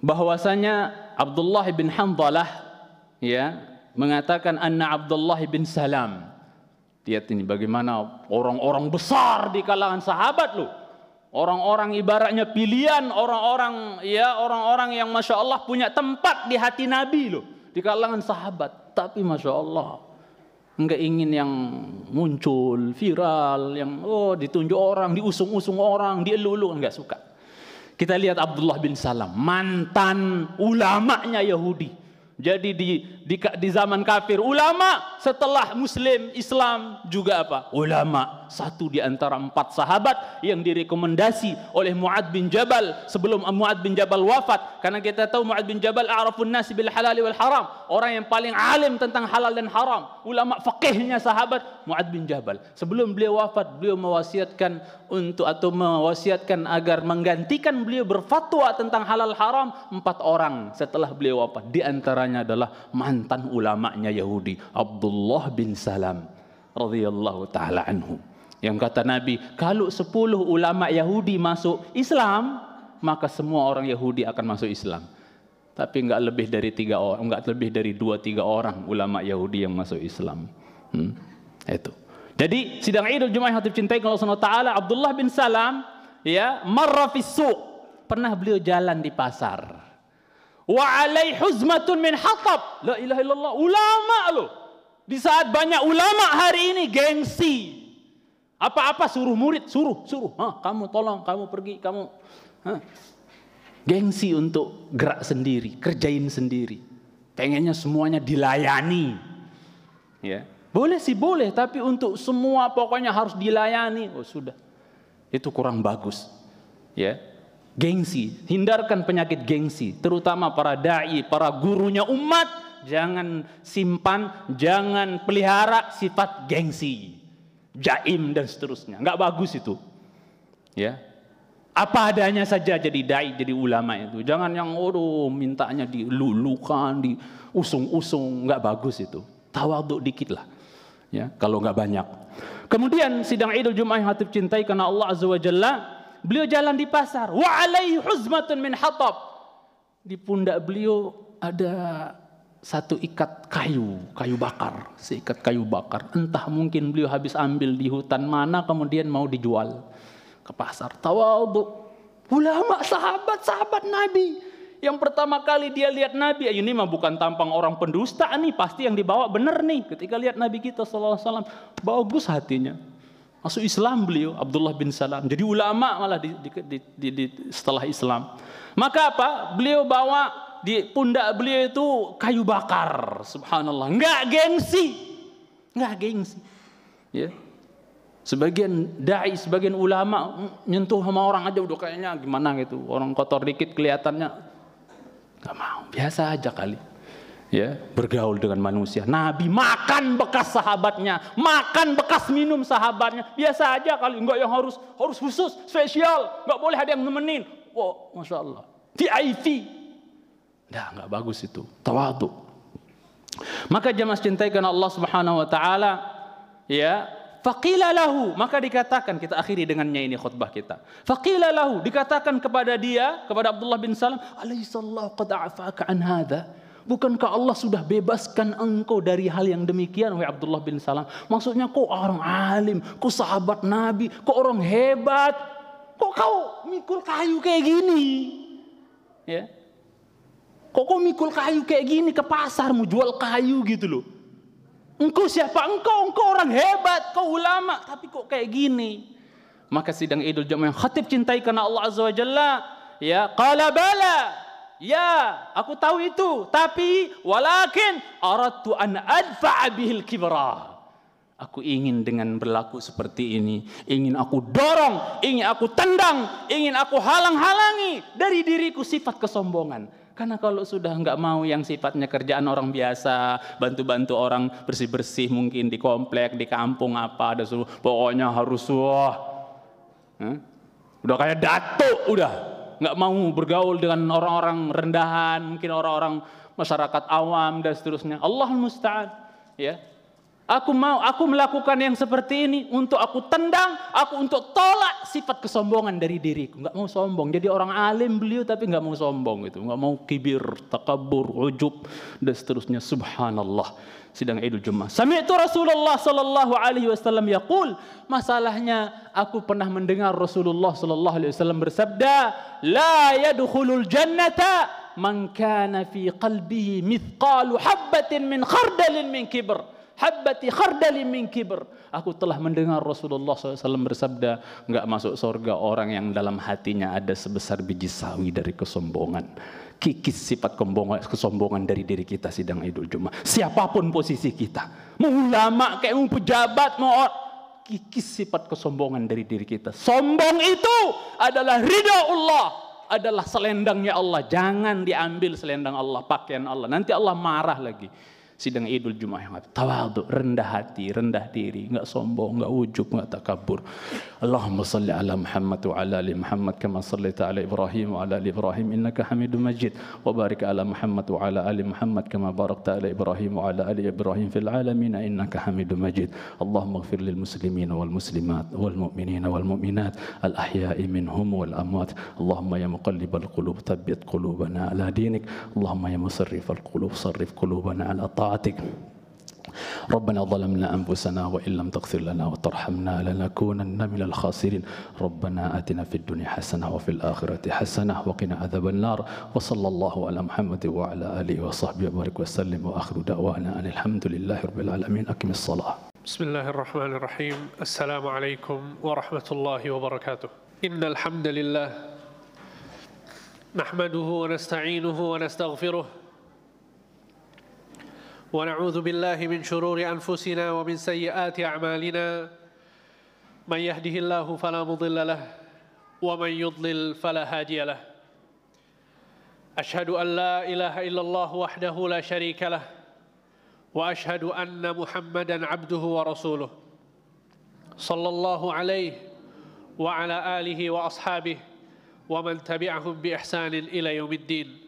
bahwasanya Abdullah bin Hanzalah ya mengatakan anna Abdullah bin Salam. Lihat ini bagaimana orang-orang besar di kalangan sahabat loh. Orang-orang ibaratnya pilihan orang-orang ya orang-orang yang masya Allah punya tempat di hati Nabi loh di kalangan sahabat. Tapi masya Allah enggak ingin yang muncul viral yang oh ditunjuk orang diusung-usung orang dielu-elu enggak suka. Kita lihat Abdullah bin Salam mantan ulamanya Yahudi Jadi di, di di zaman kafir ulama setelah muslim Islam juga apa? Ulama. Satu di antara empat sahabat yang direkomendasi oleh Muad bin Jabal sebelum Muad bin Jabal wafat karena kita tahu Muad bin Jabal a'rafun nasi bil halal wal haram, orang yang paling alim tentang halal dan haram. Ulama fakihnya sahabat Muad bin Jabal. Sebelum beliau wafat, beliau mewasiatkan untuk atau mewasiatkan agar menggantikan beliau berfatwa tentang halal haram empat orang setelah beliau wafat. Di antara antaranya adalah mantan ulamanya Yahudi Abdullah bin Salam radhiyallahu taala anhu. Yang kata Nabi, kalau 10 ulama Yahudi masuk Islam, maka semua orang Yahudi akan masuk Islam. Tapi enggak lebih dari tiga orang, enggak lebih dari dua tiga orang ulama Yahudi yang masuk Islam. Hmm, itu. Jadi sidang Idul Jumat hatib cintai Allah taala Abdullah bin Salam ya marra pernah beliau jalan di pasar wa alai huzmatun min hatab. La ilaha illallah. Ulama lo di saat banyak ulama hari ini gengsi. Apa-apa suruh murid suruh suruh. Ha, kamu tolong kamu pergi kamu. Ha. gengsi untuk gerak sendiri kerjain sendiri. Pengennya semuanya dilayani. Ya. Boleh sih boleh. Tapi untuk semua pokoknya harus dilayani. Oh sudah. Itu kurang bagus. Ya gengsi, hindarkan penyakit gengsi, terutama para dai, para gurunya umat, jangan simpan, jangan pelihara sifat gengsi, jaim dan seterusnya. Enggak bagus itu. Ya. Apa adanya saja jadi dai, jadi ulama itu. Jangan yang oh mintanya dilulukan, diusung-usung, enggak bagus itu. Tawaduk dikit lah. Ya, kalau enggak banyak. Kemudian sidang Idul Jumat yang hatib cintai karena Allah Azza wa Jalla Beliau jalan di pasar. Wa alaihi huzmatun min hatab. Di pundak beliau ada satu ikat kayu, kayu bakar, seikat kayu bakar. Entah mungkin beliau habis ambil di hutan mana kemudian mau dijual ke pasar. Tawadhu. Ulama sahabat, sahabat Nabi. Yang pertama kali dia lihat Nabi, ini mah bukan tampang orang pendusta nih, pasti yang dibawa benar nih. Ketika lihat Nabi kita sallallahu alaihi bagus hatinya. Masuk Islam beliau Abdullah bin Salam. Jadi ulama malah di, di, di, di, setelah Islam. Maka apa? Beliau bawa di pundak beliau itu kayu bakar. Subhanallah. Enggak gengsi. Enggak gengsi. Ya. Sebagian dai, sebagian ulama nyentuh sama orang aja udah kayaknya gimana gitu. Orang kotor dikit kelihatannya enggak mau. Biasa aja kali ya bergaul dengan manusia. Nabi makan bekas sahabatnya, makan bekas minum sahabatnya. Biasa aja kali, enggak yang harus harus khusus, spesial, enggak boleh ada yang nemenin. Wow, masya Allah. VIP. Nah, enggak bagus itu. Tawadu. Maka jemaah cintai karena Allah Subhanahu wa taala ya Faqila lahu, maka dikatakan kita akhiri dengannya ini khutbah kita. Faqila lahu, dikatakan kepada dia, kepada Abdullah bin Salam, "Alaihissallahu qad a'faka an hadha?" Bukankah Allah sudah bebaskan engkau dari hal yang demikian, wahai Abdullah bin Salam? Maksudnya kau orang alim, kau sahabat Nabi, kau orang hebat. Kok kau mikul kayu kayak gini? Ya. Kok kau mikul kayu kayak gini ke pasar mau jual kayu gitu loh. Engkau siapa? Engkau, engkau orang hebat, kau ulama, tapi kok kayak gini? Maka sidang Idul Jumat yang khatib cintai karena Allah Azza wa Jalla, ya qala bala Ya, aku tahu itu. Tapi walakin aradtu an adfa'a bihil kibra. Aku ingin dengan berlaku seperti ini, ingin aku dorong, ingin aku tendang, ingin aku halang-halangi dari diriku sifat kesombongan. Karena kalau sudah nggak mau yang sifatnya kerjaan orang biasa, bantu-bantu orang bersih-bersih mungkin di komplek, di kampung apa, ada pokoknya harus wah, udah kayak datuk udah, nggak mau bergaul dengan orang-orang rendahan, mungkin orang-orang masyarakat awam dan seterusnya. Allah musta'an. Ya. Aku mau, aku melakukan yang seperti ini untuk aku tendang, aku untuk tolak sifat kesombongan dari diriku. Nggak mau sombong. Jadi orang alim beliau tapi nggak mau sombong itu, nggak mau kibir, takabur, ujub dan seterusnya. Subhanallah sidang Idul Jumat. Sami'tu Rasulullah sallallahu alaihi wasallam yaqul, masalahnya aku pernah mendengar Rasulullah sallallahu alaihi wasallam bersabda, la yadkhulul jannata man kana fi qalbihi mithqalu habatin min khardalin min kibr. Habbati khardalin min kibr. Aku telah mendengar Rasulullah SAW bersabda, enggak masuk surga orang yang dalam hatinya ada sebesar biji sawi dari kesombongan. Kikis sifat kesombongan dari diri kita sidang Idul Jumat. Siapa pun posisi kita. Mau ulama kayak mau pejabat, mau kikis sifat kesombongan dari diri kita. Sombong itu adalah ridho Allah, adalah selendangnya Allah. Jangan diambil selendang Allah, pakaian Allah. Nanti Allah marah lagi sidang Idul Jumat tawadu, rendah hati, rendah diri, enggak sombong, enggak ujub, enggak takabur. Allahumma salli ala Muhammad wa ala ali Muhammad kama sallaita ala Ibrahim wa ala ali Ibrahim innaka Hamidum Majid wa barik ala Muhammad wa ala ali Muhammad kama barakta ala Ibrahim wa ala ali Ibrahim fil alamin innaka Hamidum Majid. Allahumma ighfir lil muslimin wal muslimat wal mu'minin wal mu'minat al ahya'i minhum wal amwat. Allahumma ya muqallibal qulub thabbit qulubana ala dinik. Allahumma ya musarrifal qulub sarrif qulubana ala ta'atik. طاعتك. ربنا ظلمنا أنفسنا وإن لم تغفر لنا وترحمنا لنكونن من الخاسرين. ربنا آتنا في الدنيا حسنة وفي الآخرة حسنة وقنا عذاب النار. وصلى الله على محمد وعلى آله وصحبه وبارك وسلم. وآخر دعوانا أن الحمد لله رب العالمين. أكم الصلاة. بسم الله الرحمن الرحيم. السلام عليكم ورحمة الله وبركاته. إن الحمد لله نحمده ونستعينه ونستغفره ونعوذ بالله من شرور أنفسنا ومن سيئات أعمالنا. من يهده الله فلا مضل له ومن يضلل فلا هادي له. أشهد أن لا إله إلا الله وحده لا شريك له وأشهد أن محمدا عبده ورسوله. صلى الله عليه وعلى آله وأصحابه ومن تبعهم بإحسان إلى يوم الدين.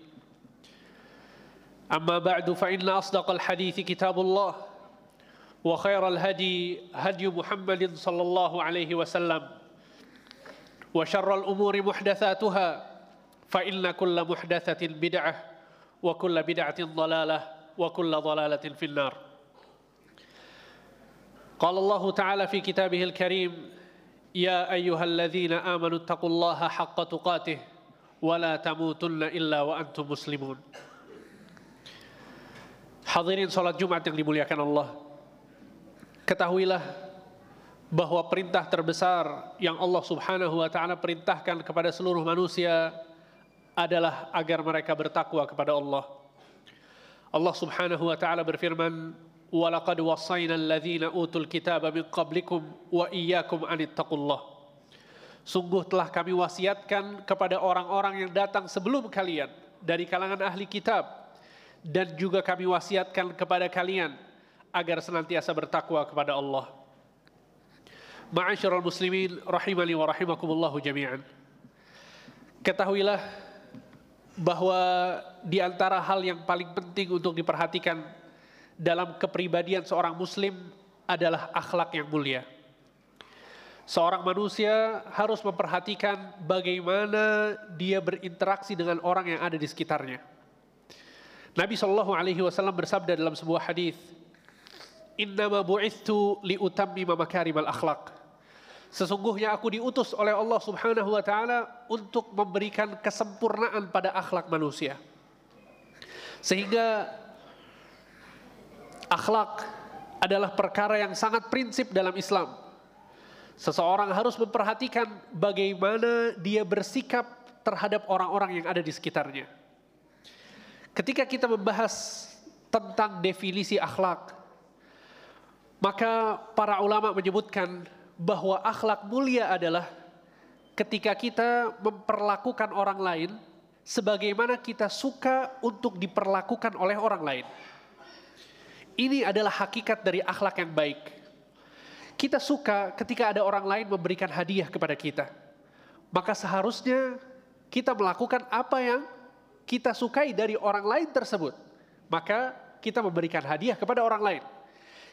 أما بعد فإن أصدق الحديث كتاب الله وخير الهدي هدي محمد صلى الله عليه وسلم وشر الأمور محدثاتها فإن كل محدثة بدعة وكل بدعة ضلالة وكل ضلالة في النار. قال الله تعالى في كتابه الكريم يا أيها الذين آمنوا اتقوا الله حق تقاته ولا تموتن إلا وأنتم مسلمون. Hadirin sholat Jumat yang dimuliakan Allah. Ketahuilah bahwa perintah terbesar yang Allah subhanahu wa ta'ala perintahkan kepada seluruh manusia adalah agar mereka bertakwa kepada Allah. Allah subhanahu wa ta'ala berfirman, وَلَقَدْ وَصَّيْنَا الَّذِينَ أُوتُوا الْكِتَابَ مِنْ قَبْلِكُمْ وَإِيَّاكُمْ أَنِ اتَّقُوا اللَّهِ Sungguh telah kami wasiatkan kepada orang-orang yang datang sebelum kalian dari kalangan ahli kitab dan juga kami wasiatkan kepada kalian agar senantiasa bertakwa kepada Allah. Ma'asyiral muslimin rahimani wa rahimakumullah jami'an. Ketahuilah bahwa di antara hal yang paling penting untuk diperhatikan dalam kepribadian seorang muslim adalah akhlak yang mulia. Seorang manusia harus memperhatikan bagaimana dia berinteraksi dengan orang yang ada di sekitarnya. Nabi Shallallahu Alaihi Wasallam bersabda dalam sebuah hadis, Innama bu'ithu liutammima makarimal akhlak. Sesungguhnya aku diutus oleh Allah Subhanahu wa taala untuk memberikan kesempurnaan pada akhlak manusia. Sehingga akhlak adalah perkara yang sangat prinsip dalam Islam. Seseorang harus memperhatikan bagaimana dia bersikap terhadap orang-orang yang ada di sekitarnya. Ketika kita membahas tentang definisi akhlak, maka para ulama menyebutkan bahwa akhlak mulia adalah ketika kita memperlakukan orang lain sebagaimana kita suka untuk diperlakukan oleh orang lain. Ini adalah hakikat dari akhlak yang baik. Kita suka ketika ada orang lain memberikan hadiah kepada kita. Maka seharusnya kita melakukan apa yang kita sukai dari orang lain tersebut, maka kita memberikan hadiah kepada orang lain.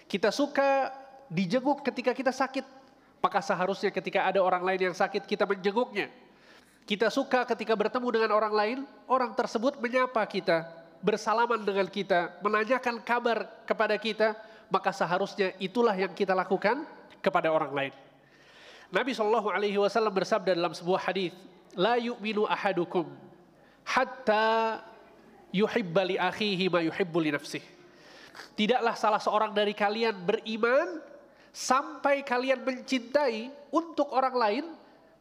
Kita suka dijenguk ketika kita sakit, maka seharusnya ketika ada orang lain yang sakit kita menjenguknya. Kita suka ketika bertemu dengan orang lain, orang tersebut menyapa kita, bersalaman dengan kita, menanyakan kabar kepada kita, maka seharusnya itulah yang kita lakukan kepada orang lain. Nabi Shallallahu Alaihi Wasallam bersabda dalam sebuah hadis, la yu'minu ahadukum hatta yuhibba li akhihi ma yuhibbu li nafsih. Tidaklah salah seorang dari kalian beriman sampai kalian mencintai untuk orang lain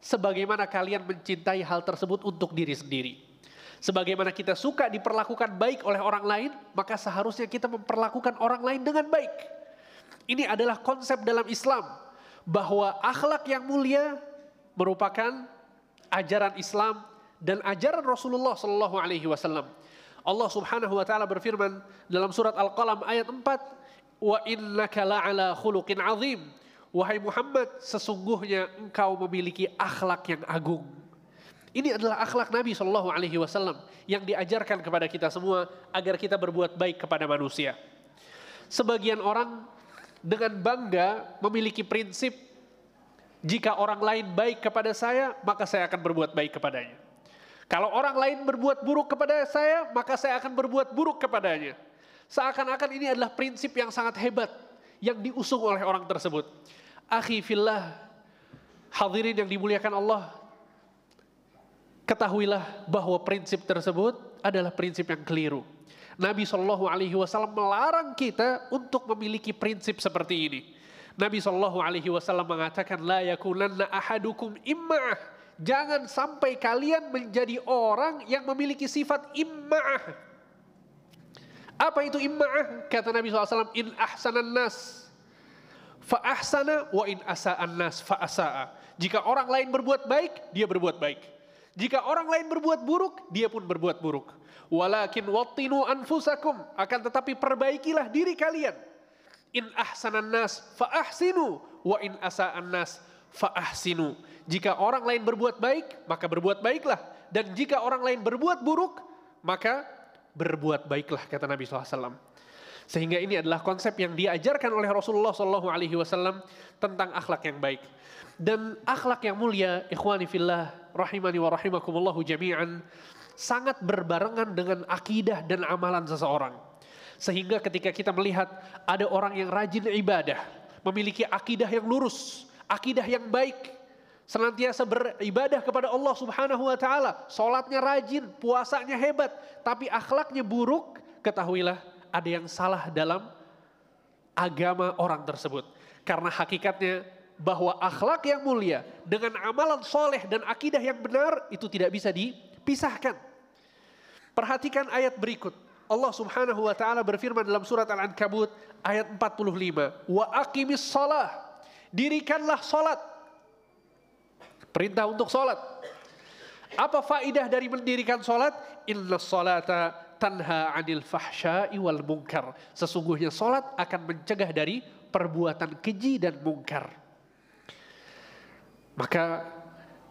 sebagaimana kalian mencintai hal tersebut untuk diri sendiri. Sebagaimana kita suka diperlakukan baik oleh orang lain, maka seharusnya kita memperlakukan orang lain dengan baik. Ini adalah konsep dalam Islam bahwa akhlak yang mulia merupakan ajaran Islam dan ajaran Rasulullah Shallallahu Alaihi Wasallam. Allah Subhanahu Wa Taala berfirman dalam surat Al-Qalam ayat 4, wa innaka la'ala khuluqin azim. Wahai Muhammad, sesungguhnya engkau memiliki akhlak yang agung. Ini adalah akhlak Nabi Shallallahu Alaihi Wasallam yang diajarkan kepada kita semua agar kita berbuat baik kepada manusia. Sebagian orang dengan bangga memiliki prinsip jika orang lain baik kepada saya, maka saya akan berbuat baik kepadanya. Kalau orang lain berbuat buruk kepada saya, maka saya akan berbuat buruk kepadanya. Seakan-akan ini adalah prinsip yang sangat hebat yang diusung oleh orang tersebut. Akhi fillah, hadirin yang dimuliakan Allah, ketahuilah bahwa prinsip tersebut adalah prinsip yang keliru. Nabi Shallallahu Alaihi Wasallam melarang kita untuk memiliki prinsip seperti ini. Nabi Shallallahu Alaihi Wasallam mengatakan, la yakunanna ahadukum imma'ah. Jangan sampai kalian menjadi orang yang memiliki sifat imma'ah. Apa itu imma'ah? Kata Nabi SAW, in ahsanan nas fa ahsana wa in asa'an nas fa asa'a. Jika orang lain berbuat baik, dia berbuat baik. Jika orang lain berbuat buruk, dia pun berbuat buruk. Walakin wattinu anfusakum. Akan tetapi perbaikilah diri kalian. In ahsanan nas fa ahsinu wa in asa'an nas fa ahsinu. Jika orang lain berbuat baik, maka berbuat baiklah. Dan jika orang lain berbuat buruk, maka berbuat baiklah kata Nabi SAW. Sehingga ini adalah konsep yang diajarkan oleh Rasulullah SAW tentang akhlak yang baik. Dan akhlak yang mulia, ikhwani fillah, rahimani wa rahimakumullahu jami'an, sangat berbarengan dengan akidah dan amalan seseorang. Sehingga ketika kita melihat ada orang yang rajin ibadah, memiliki akidah yang lurus, akidah yang baik, senantiasa beribadah kepada Allah Subhanahu wa taala, salatnya rajin, puasanya hebat, tapi akhlaknya buruk, ketahuilah ada yang salah dalam agama orang tersebut. Karena hakikatnya bahwa akhlak yang mulia dengan amalan soleh dan akidah yang benar itu tidak bisa dipisahkan. Perhatikan ayat berikut. Allah Subhanahu wa taala berfirman dalam surat Al-Ankabut ayat 45, "Wa aqimis shalah." Dirikanlah salat Perintah untuk sholat. Apa faidah dari mendirikan sholat? Inna sholata tanha anil fahsya'i wal munkar. Sesungguhnya sholat akan mencegah dari perbuatan keji dan mungkar. Maka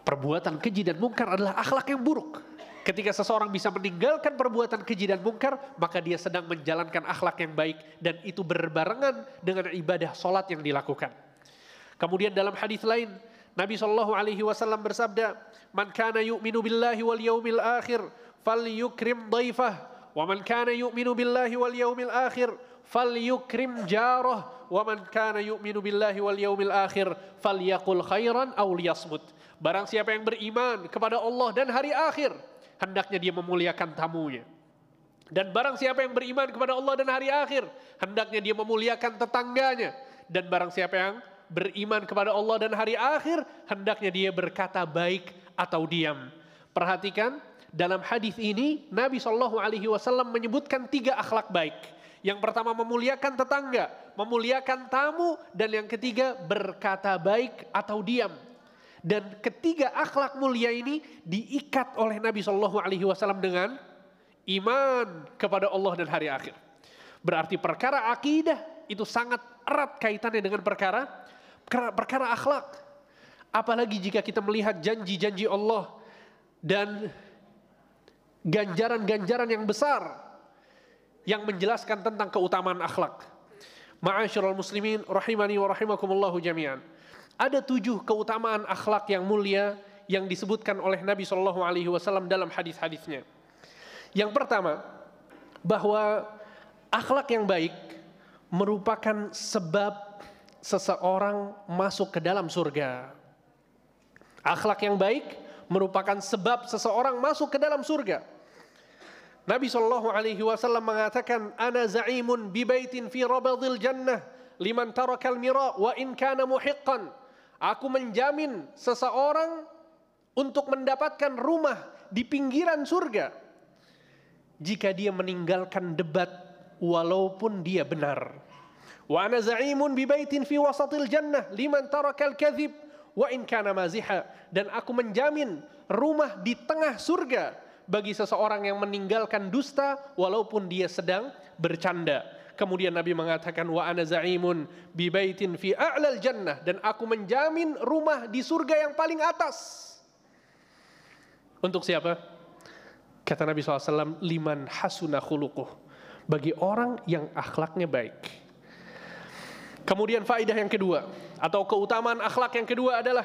perbuatan keji dan mungkar adalah akhlak yang buruk. Ketika seseorang bisa meninggalkan perbuatan keji dan mungkar, maka dia sedang menjalankan akhlak yang baik dan itu berbarengan dengan ibadah sholat yang dilakukan. Kemudian dalam hadis lain, Nabi Shallallahu Alaihi Wasallam bersabda, "Man kana yu'minu billahi wal yaumil akhir, falyukrim dhaifah, wa man kana yu'minu billahi wal yaumil akhir, falyukrim jarah, wa man kana yu'minu billahi wal yaumil akhir, falyaqul khairan aw liyasmut." Barang siapa yang beriman kepada Allah dan hari akhir, hendaknya dia memuliakan tamunya. Dan barang siapa yang beriman kepada Allah dan hari akhir, hendaknya dia memuliakan tetangganya. Dan barang siapa yang beriman kepada Allah dan hari akhir, hendaknya dia berkata baik atau diam. Perhatikan, dalam hadis ini Nabi Shallallahu Alaihi Wasallam menyebutkan tiga akhlak baik. Yang pertama memuliakan tetangga, memuliakan tamu, dan yang ketiga berkata baik atau diam. Dan ketiga akhlak mulia ini diikat oleh Nabi Shallallahu Alaihi Wasallam dengan iman kepada Allah dan hari akhir. Berarti perkara akidah itu sangat erat kaitannya dengan perkara perkara akhlak. Apalagi jika kita melihat janji-janji Allah dan ganjaran-ganjaran yang besar yang menjelaskan tentang keutamaan akhlak. Ma'asyiral muslimin rahimani wa rahimakumullahu jami'an. Ada tujuh keutamaan akhlak yang mulia yang disebutkan oleh Nabi Shallallahu Alaihi Wasallam dalam hadis-hadisnya. Yang pertama, bahwa akhlak yang baik merupakan sebab seseorang masuk ke dalam surga. Akhlak yang baik merupakan sebab seseorang masuk ke dalam surga. Nabi Shallallahu Alaihi Wasallam mengatakan, "Ana za'imun bi baitin fi rabadil jannah liman tarakal mira wa in kana muhiqqan." Aku menjamin seseorang untuk mendapatkan rumah di pinggiran surga jika dia meninggalkan debat walaupun dia benar. Wa ana za'imun fi wasatil jannah liman tarakal kadhib wa dan aku menjamin rumah di tengah surga bagi seseorang yang meninggalkan dusta walaupun dia sedang bercanda. Kemudian Nabi mengatakan wa ana za'imun bi baitin fi a'lal jannah dan aku menjamin rumah di surga yang paling atas. Untuk siapa? Kata Nabi SAW, liman hasuna khuluquh. Bagi orang yang akhlaknya baik. Kemudian faidah yang kedua, atau keutamaan akhlak yang kedua adalah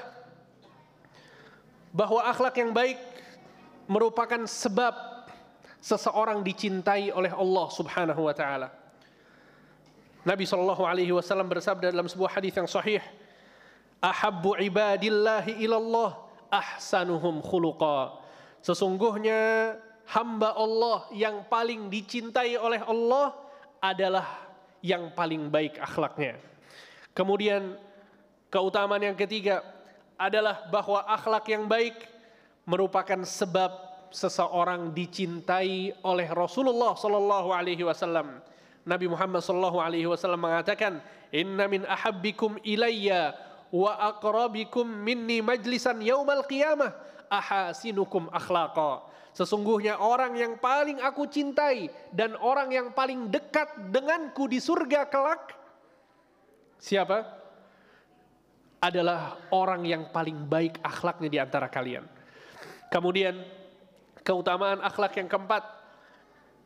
bahwa akhlak yang baik merupakan sebab seseorang dicintai oleh Allah Subhanahu wa taala. Nabi sallallahu alaihi wasallam bersabda dalam sebuah hadis yang sahih, "Ahabbu ibadillahi ilallah ahsanuhum khuluqa." Sesungguhnya hamba Allah yang paling dicintai oleh Allah adalah yang paling baik akhlaknya. Kemudian keutamaan yang ketiga adalah bahwa akhlak yang baik merupakan sebab seseorang dicintai oleh Rasulullah sallallahu alaihi wasallam. Nabi Muhammad sallallahu alaihi wasallam mengatakan, "Inna min ahabbikum ilayya wa aqrabikum minni majlisan yaumal qiyamah ahasinukum akhlaqa." Sesungguhnya orang yang paling aku cintai dan orang yang paling dekat denganku di surga kelak siapa? Adalah orang yang paling baik akhlaknya di antara kalian. Kemudian keutamaan akhlak yang keempat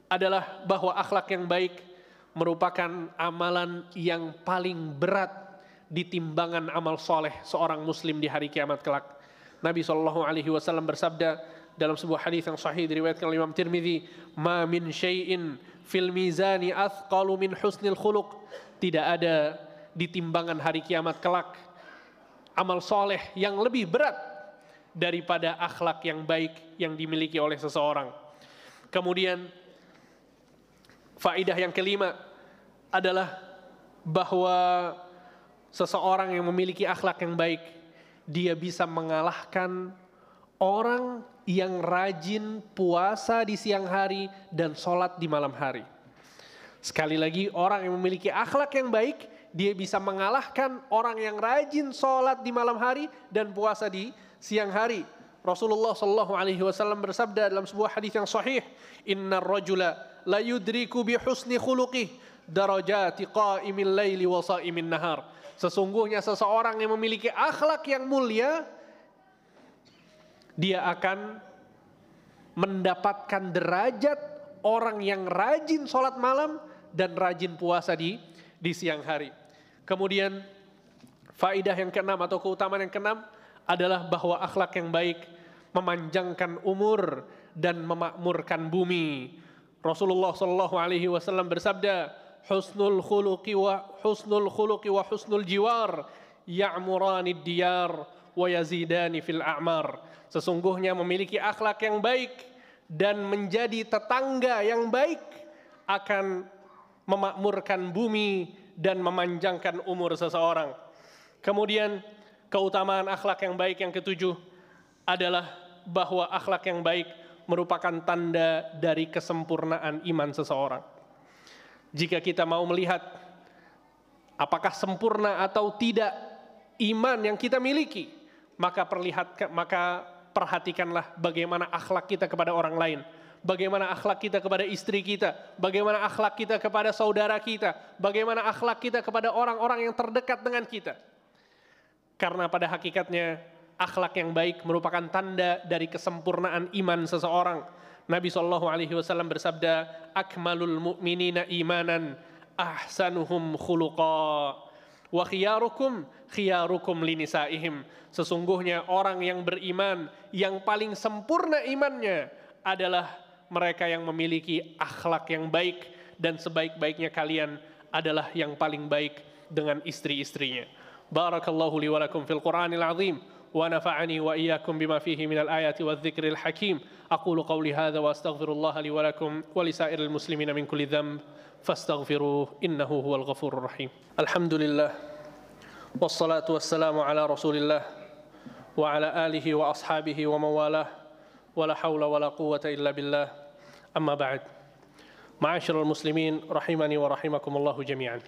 adalah bahwa akhlak yang baik merupakan amalan yang paling berat di timbangan amal soleh seorang muslim di hari kiamat kelak. Nabi Shallallahu Alaihi Wasallam bersabda dalam sebuah hadis yang sahih diriwayatkan oleh Imam Tirmidzi, "Ma min fil mizani min husnil khuluq." Tidak ada di timbangan hari kiamat kelak amal soleh yang lebih berat daripada akhlak yang baik yang dimiliki oleh seseorang. Kemudian faidah yang kelima adalah bahwa seseorang yang memiliki akhlak yang baik dia bisa mengalahkan orang yang rajin puasa di siang hari dan sholat di malam hari. Sekali lagi orang yang memiliki akhlak yang baik dia bisa mengalahkan orang yang rajin sholat di malam hari dan puasa di siang hari. Rasulullah Shallallahu Alaihi Wasallam bersabda dalam sebuah hadis yang sahih, Inna rajula la yudriku bi husni khuluqih darajati qa'imil laili wa sa'imin nahar. Sesungguhnya seseorang yang memiliki akhlak yang mulia, dia akan mendapatkan derajat orang yang rajin sholat malam dan rajin puasa di di siang hari. Kemudian faidah yang keenam atau keutamaan yang keenam adalah bahwa akhlak yang baik memanjangkan umur dan memakmurkan bumi. Rasulullah Shallallahu Alaihi Wasallam bersabda, husnul khuluqi wa husnul khuluqi wa husnul jiwar ya'murani diyar wa yazidani fil a'mar. Sesungguhnya memiliki akhlak yang baik dan menjadi tetangga yang baik akan memakmurkan bumi dan memanjangkan umur seseorang. Kemudian keutamaan akhlak yang baik yang ketujuh adalah bahwa akhlak yang baik merupakan tanda dari kesempurnaan iman seseorang. Jika kita mau melihat apakah sempurna atau tidak iman yang kita miliki, maka perlihatkan maka perhatikanlah bagaimana akhlak kita kepada orang lain, bagaimana akhlak kita kepada istri kita, bagaimana akhlak kita kepada saudara kita, bagaimana akhlak kita kepada orang-orang yang terdekat dengan kita. Karena pada hakikatnya akhlak yang baik merupakan tanda dari kesempurnaan iman seseorang. Nabi Shallallahu Alaihi Wasallam bersabda, "Akmalul mu'minina imanan, ahsanuhum khuluqa, wa khiyarukum khiyarukum linisaihim." Sesungguhnya orang yang beriman yang paling sempurna imannya adalah mereka yang memiliki akhlak yang baik dan sebaik-baiknya kalian adalah yang paling baik dengan istri-istrinya. Barakallahu li wa lakum fil Qur'anil azim wa nafa'ani wa iyyakum bima fihi minal ayati wadh-dhikril hakim. Aqulu qawli hadha wa astaghfirullah li wa lakum wa li sa'iril muslimina min kulli dhanb fastaghfiruhu innahu huwal ghafurur rahim. Alhamdulillah wassalatu wassalamu ala Rasulillah wa ala alihi wa ashabihi wa mawalah. ولا حول ولا قوة إلا بالله أما بعد Ma'asyiral muslimin rahimani wa rahimakumullahu jami'an.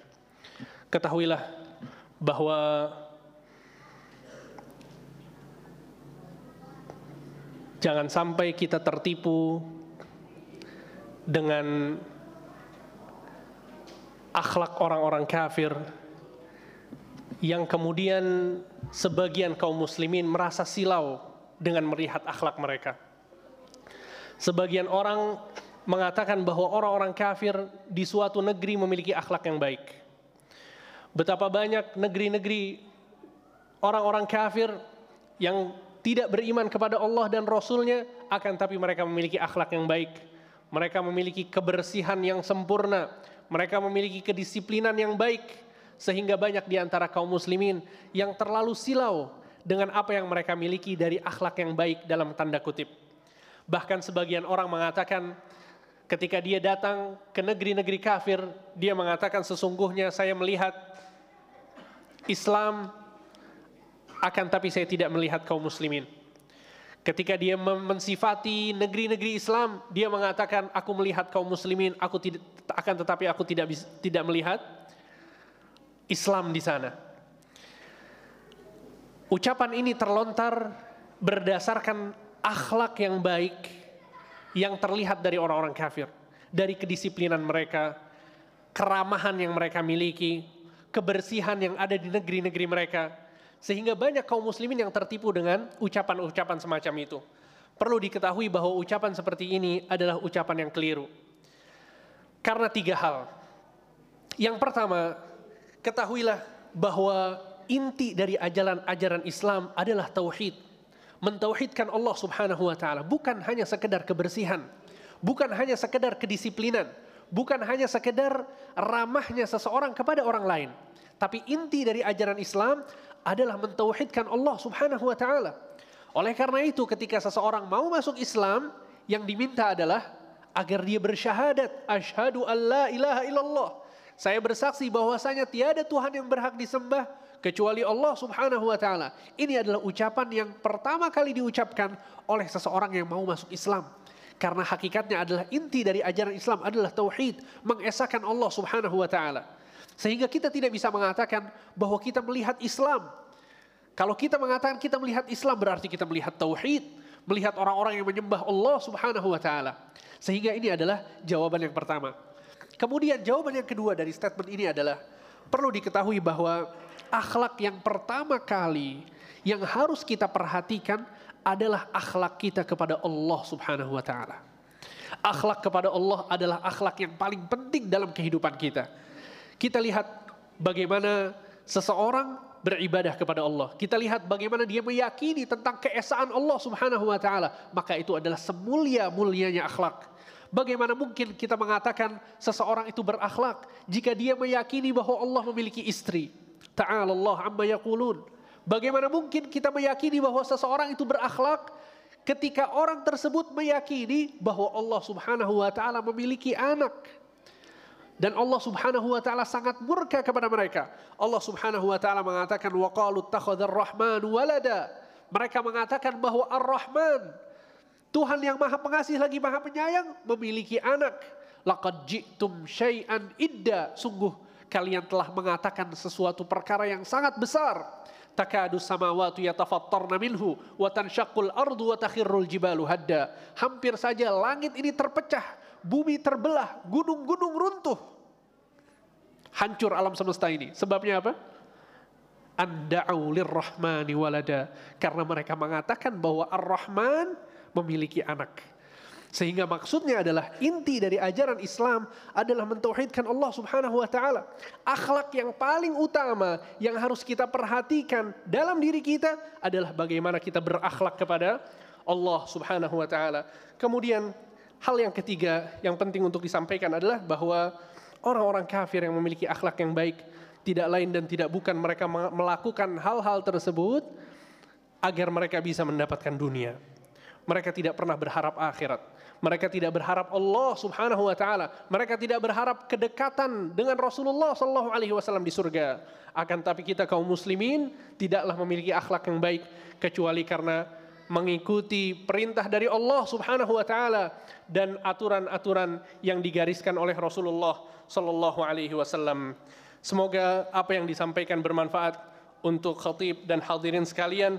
Ketahuilah bahwa jangan sampai kita tertipu dengan akhlak orang-orang kafir yang kemudian sebagian kaum muslimin merasa silau dengan melihat akhlak mereka. Sebagian orang mengatakan bahwa orang-orang kafir di suatu negeri memiliki akhlak yang baik. Betapa banyak negeri-negeri orang-orang kafir yang tidak beriman kepada Allah dan Rasulnya, akan tapi mereka memiliki akhlak yang baik. Mereka memiliki kebersihan yang sempurna. Mereka memiliki kedisiplinan yang baik. Sehingga banyak di antara kaum muslimin yang terlalu silau dengan apa yang mereka miliki dari akhlak yang baik dalam tanda kutip. Bahkan sebagian orang mengatakan ketika dia datang ke negeri-negeri kafir, dia mengatakan sesungguhnya saya melihat Islam akan tapi saya tidak melihat kaum muslimin. Ketika dia mensifati negeri-negeri Islam, dia mengatakan aku melihat kaum muslimin, aku tidak akan tetapi aku tidak tidak melihat Islam di sana. Ucapan ini terlontar berdasarkan akhlak yang baik yang terlihat dari orang-orang kafir, dari kedisiplinan mereka, keramahan yang mereka miliki, kebersihan yang ada di negeri-negeri mereka, sehingga banyak kaum muslimin yang tertipu dengan ucapan-ucapan semacam itu. Perlu diketahui bahwa ucapan seperti ini adalah ucapan yang keliru. Karena tiga hal. Yang pertama, ketahuilah bahwa inti dari ajaran-ajaran Islam adalah tauhid. Mentauhidkan Allah Subhanahu wa taala bukan hanya sekedar kebersihan, bukan hanya sekedar kedisiplinan, bukan hanya sekedar ramahnya seseorang kepada orang lain, tapi inti dari ajaran Islam adalah mentauhidkan Allah Subhanahu wa taala. Oleh karena itu ketika seseorang mau masuk Islam, yang diminta adalah agar dia bersyahadat, asyhadu alla ilaha illallah. Saya bersaksi bahwasanya tiada Tuhan yang berhak disembah kecuali Allah Subhanahu wa taala. Ini adalah ucapan yang pertama kali diucapkan oleh seseorang yang mau masuk Islam. Karena hakikatnya adalah inti dari ajaran Islam adalah tauhid, mengesahkan Allah Subhanahu wa taala. Sehingga kita tidak bisa mengatakan bahwa kita melihat Islam. Kalau kita mengatakan kita melihat Islam berarti kita melihat tauhid, melihat orang-orang yang menyembah Allah Subhanahu wa taala. Sehingga ini adalah jawaban yang pertama. Kemudian jawaban yang kedua dari statement ini adalah perlu diketahui bahwa akhlak yang pertama kali yang harus kita perhatikan adalah akhlak kita kepada Allah Subhanahu wa taala. Akhlak kepada Allah adalah akhlak yang paling penting dalam kehidupan kita. Kita lihat bagaimana seseorang beribadah kepada Allah. Kita lihat bagaimana dia meyakini tentang keesaan Allah Subhanahu wa taala, maka itu adalah semulia-mulianya akhlak. Bagaimana mungkin kita mengatakan seseorang itu berakhlak jika dia meyakini bahwa Allah memiliki istri? Ta'ala Allah amma yaqulun. Bagaimana mungkin kita meyakini bahwa seseorang itu berakhlak ketika orang tersebut meyakini bahwa Allah Subhanahu wa taala memiliki anak? Dan Allah Subhanahu wa taala sangat murka kepada mereka. Allah Subhanahu wa taala mengatakan wa qalu takhadzar rahman walada. Mereka mengatakan bahwa Ar-Rahman Tuhan yang Maha Pengasih lagi Maha Penyayang memiliki anak. Laqad ji'tum syai'an idda. Sungguh kalian telah mengatakan sesuatu perkara yang sangat besar. Takadu samawatu yatafattarna minhu wa tanshaqqul ardu wa takhirrul jibalu hadda. Hampir saja langit ini terpecah, bumi terbelah, gunung-gunung runtuh. Hancur alam semesta ini. Sebabnya apa? Anda'u lirrahmani walada. Karena mereka mengatakan bahwa Ar-Rahman memiliki anak. Sehingga maksudnya adalah inti dari ajaran Islam adalah mentauhidkan Allah Subhanahu wa taala. Akhlak yang paling utama yang harus kita perhatikan dalam diri kita adalah bagaimana kita berakhlak kepada Allah Subhanahu wa taala. Kemudian hal yang ketiga yang penting untuk disampaikan adalah bahwa orang-orang kafir yang memiliki akhlak yang baik tidak lain dan tidak bukan mereka melakukan hal-hal tersebut agar mereka bisa mendapatkan dunia. Mereka tidak pernah berharap akhirat. Mereka tidak berharap Allah Subhanahu wa taala. Mereka tidak berharap kedekatan dengan Rasulullah sallallahu alaihi wasallam di surga. Akan tapi kita kaum muslimin tidaklah memiliki akhlak yang baik kecuali karena mengikuti perintah dari Allah Subhanahu wa taala dan aturan-aturan yang digariskan oleh Rasulullah sallallahu alaihi wasallam. Semoga apa yang disampaikan bermanfaat untuk khatib dan hadirin sekalian.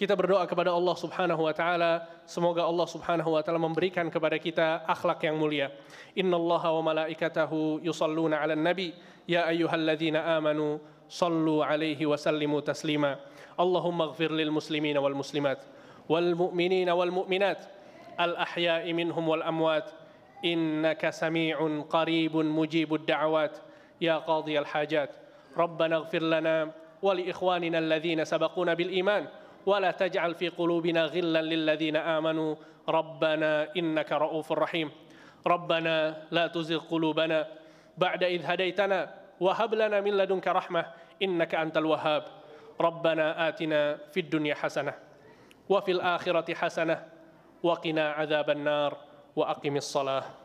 Kita berdoa kepada Allah Subhanahu wa taala, semoga Allah Subhanahu wa taala memberikan kepada kita akhlak yang mulia. Innallaha wa malaikatahu yusalluna 'alan nabi, ya ayyuhalladzina amanu sallu 'alaihi wa sallimu taslima. Allahumma ighfir lil muslimina wal muslimat wal mu'minina wal mu'minat al ahya'i minhum wal amwat innaka sami'un qaribun mujibud da'awat ya qadhi al hajat. ربنا اغفر لنا ولإخواننا الذين سبقونا بالإيمان ولا تجعل في قلوبنا غلا للذين آمنوا. ربنا إنك رؤوف رحيم. ربنا لا تزغ قلوبنا بعد إذ هديتنا وهب لنا من لدنك رحمة إنك أنت الوهاب. ربنا آتنا في الدنيا حسنة وفي الآخرة حسنة وقنا عذاب النار وأقم الصلاة.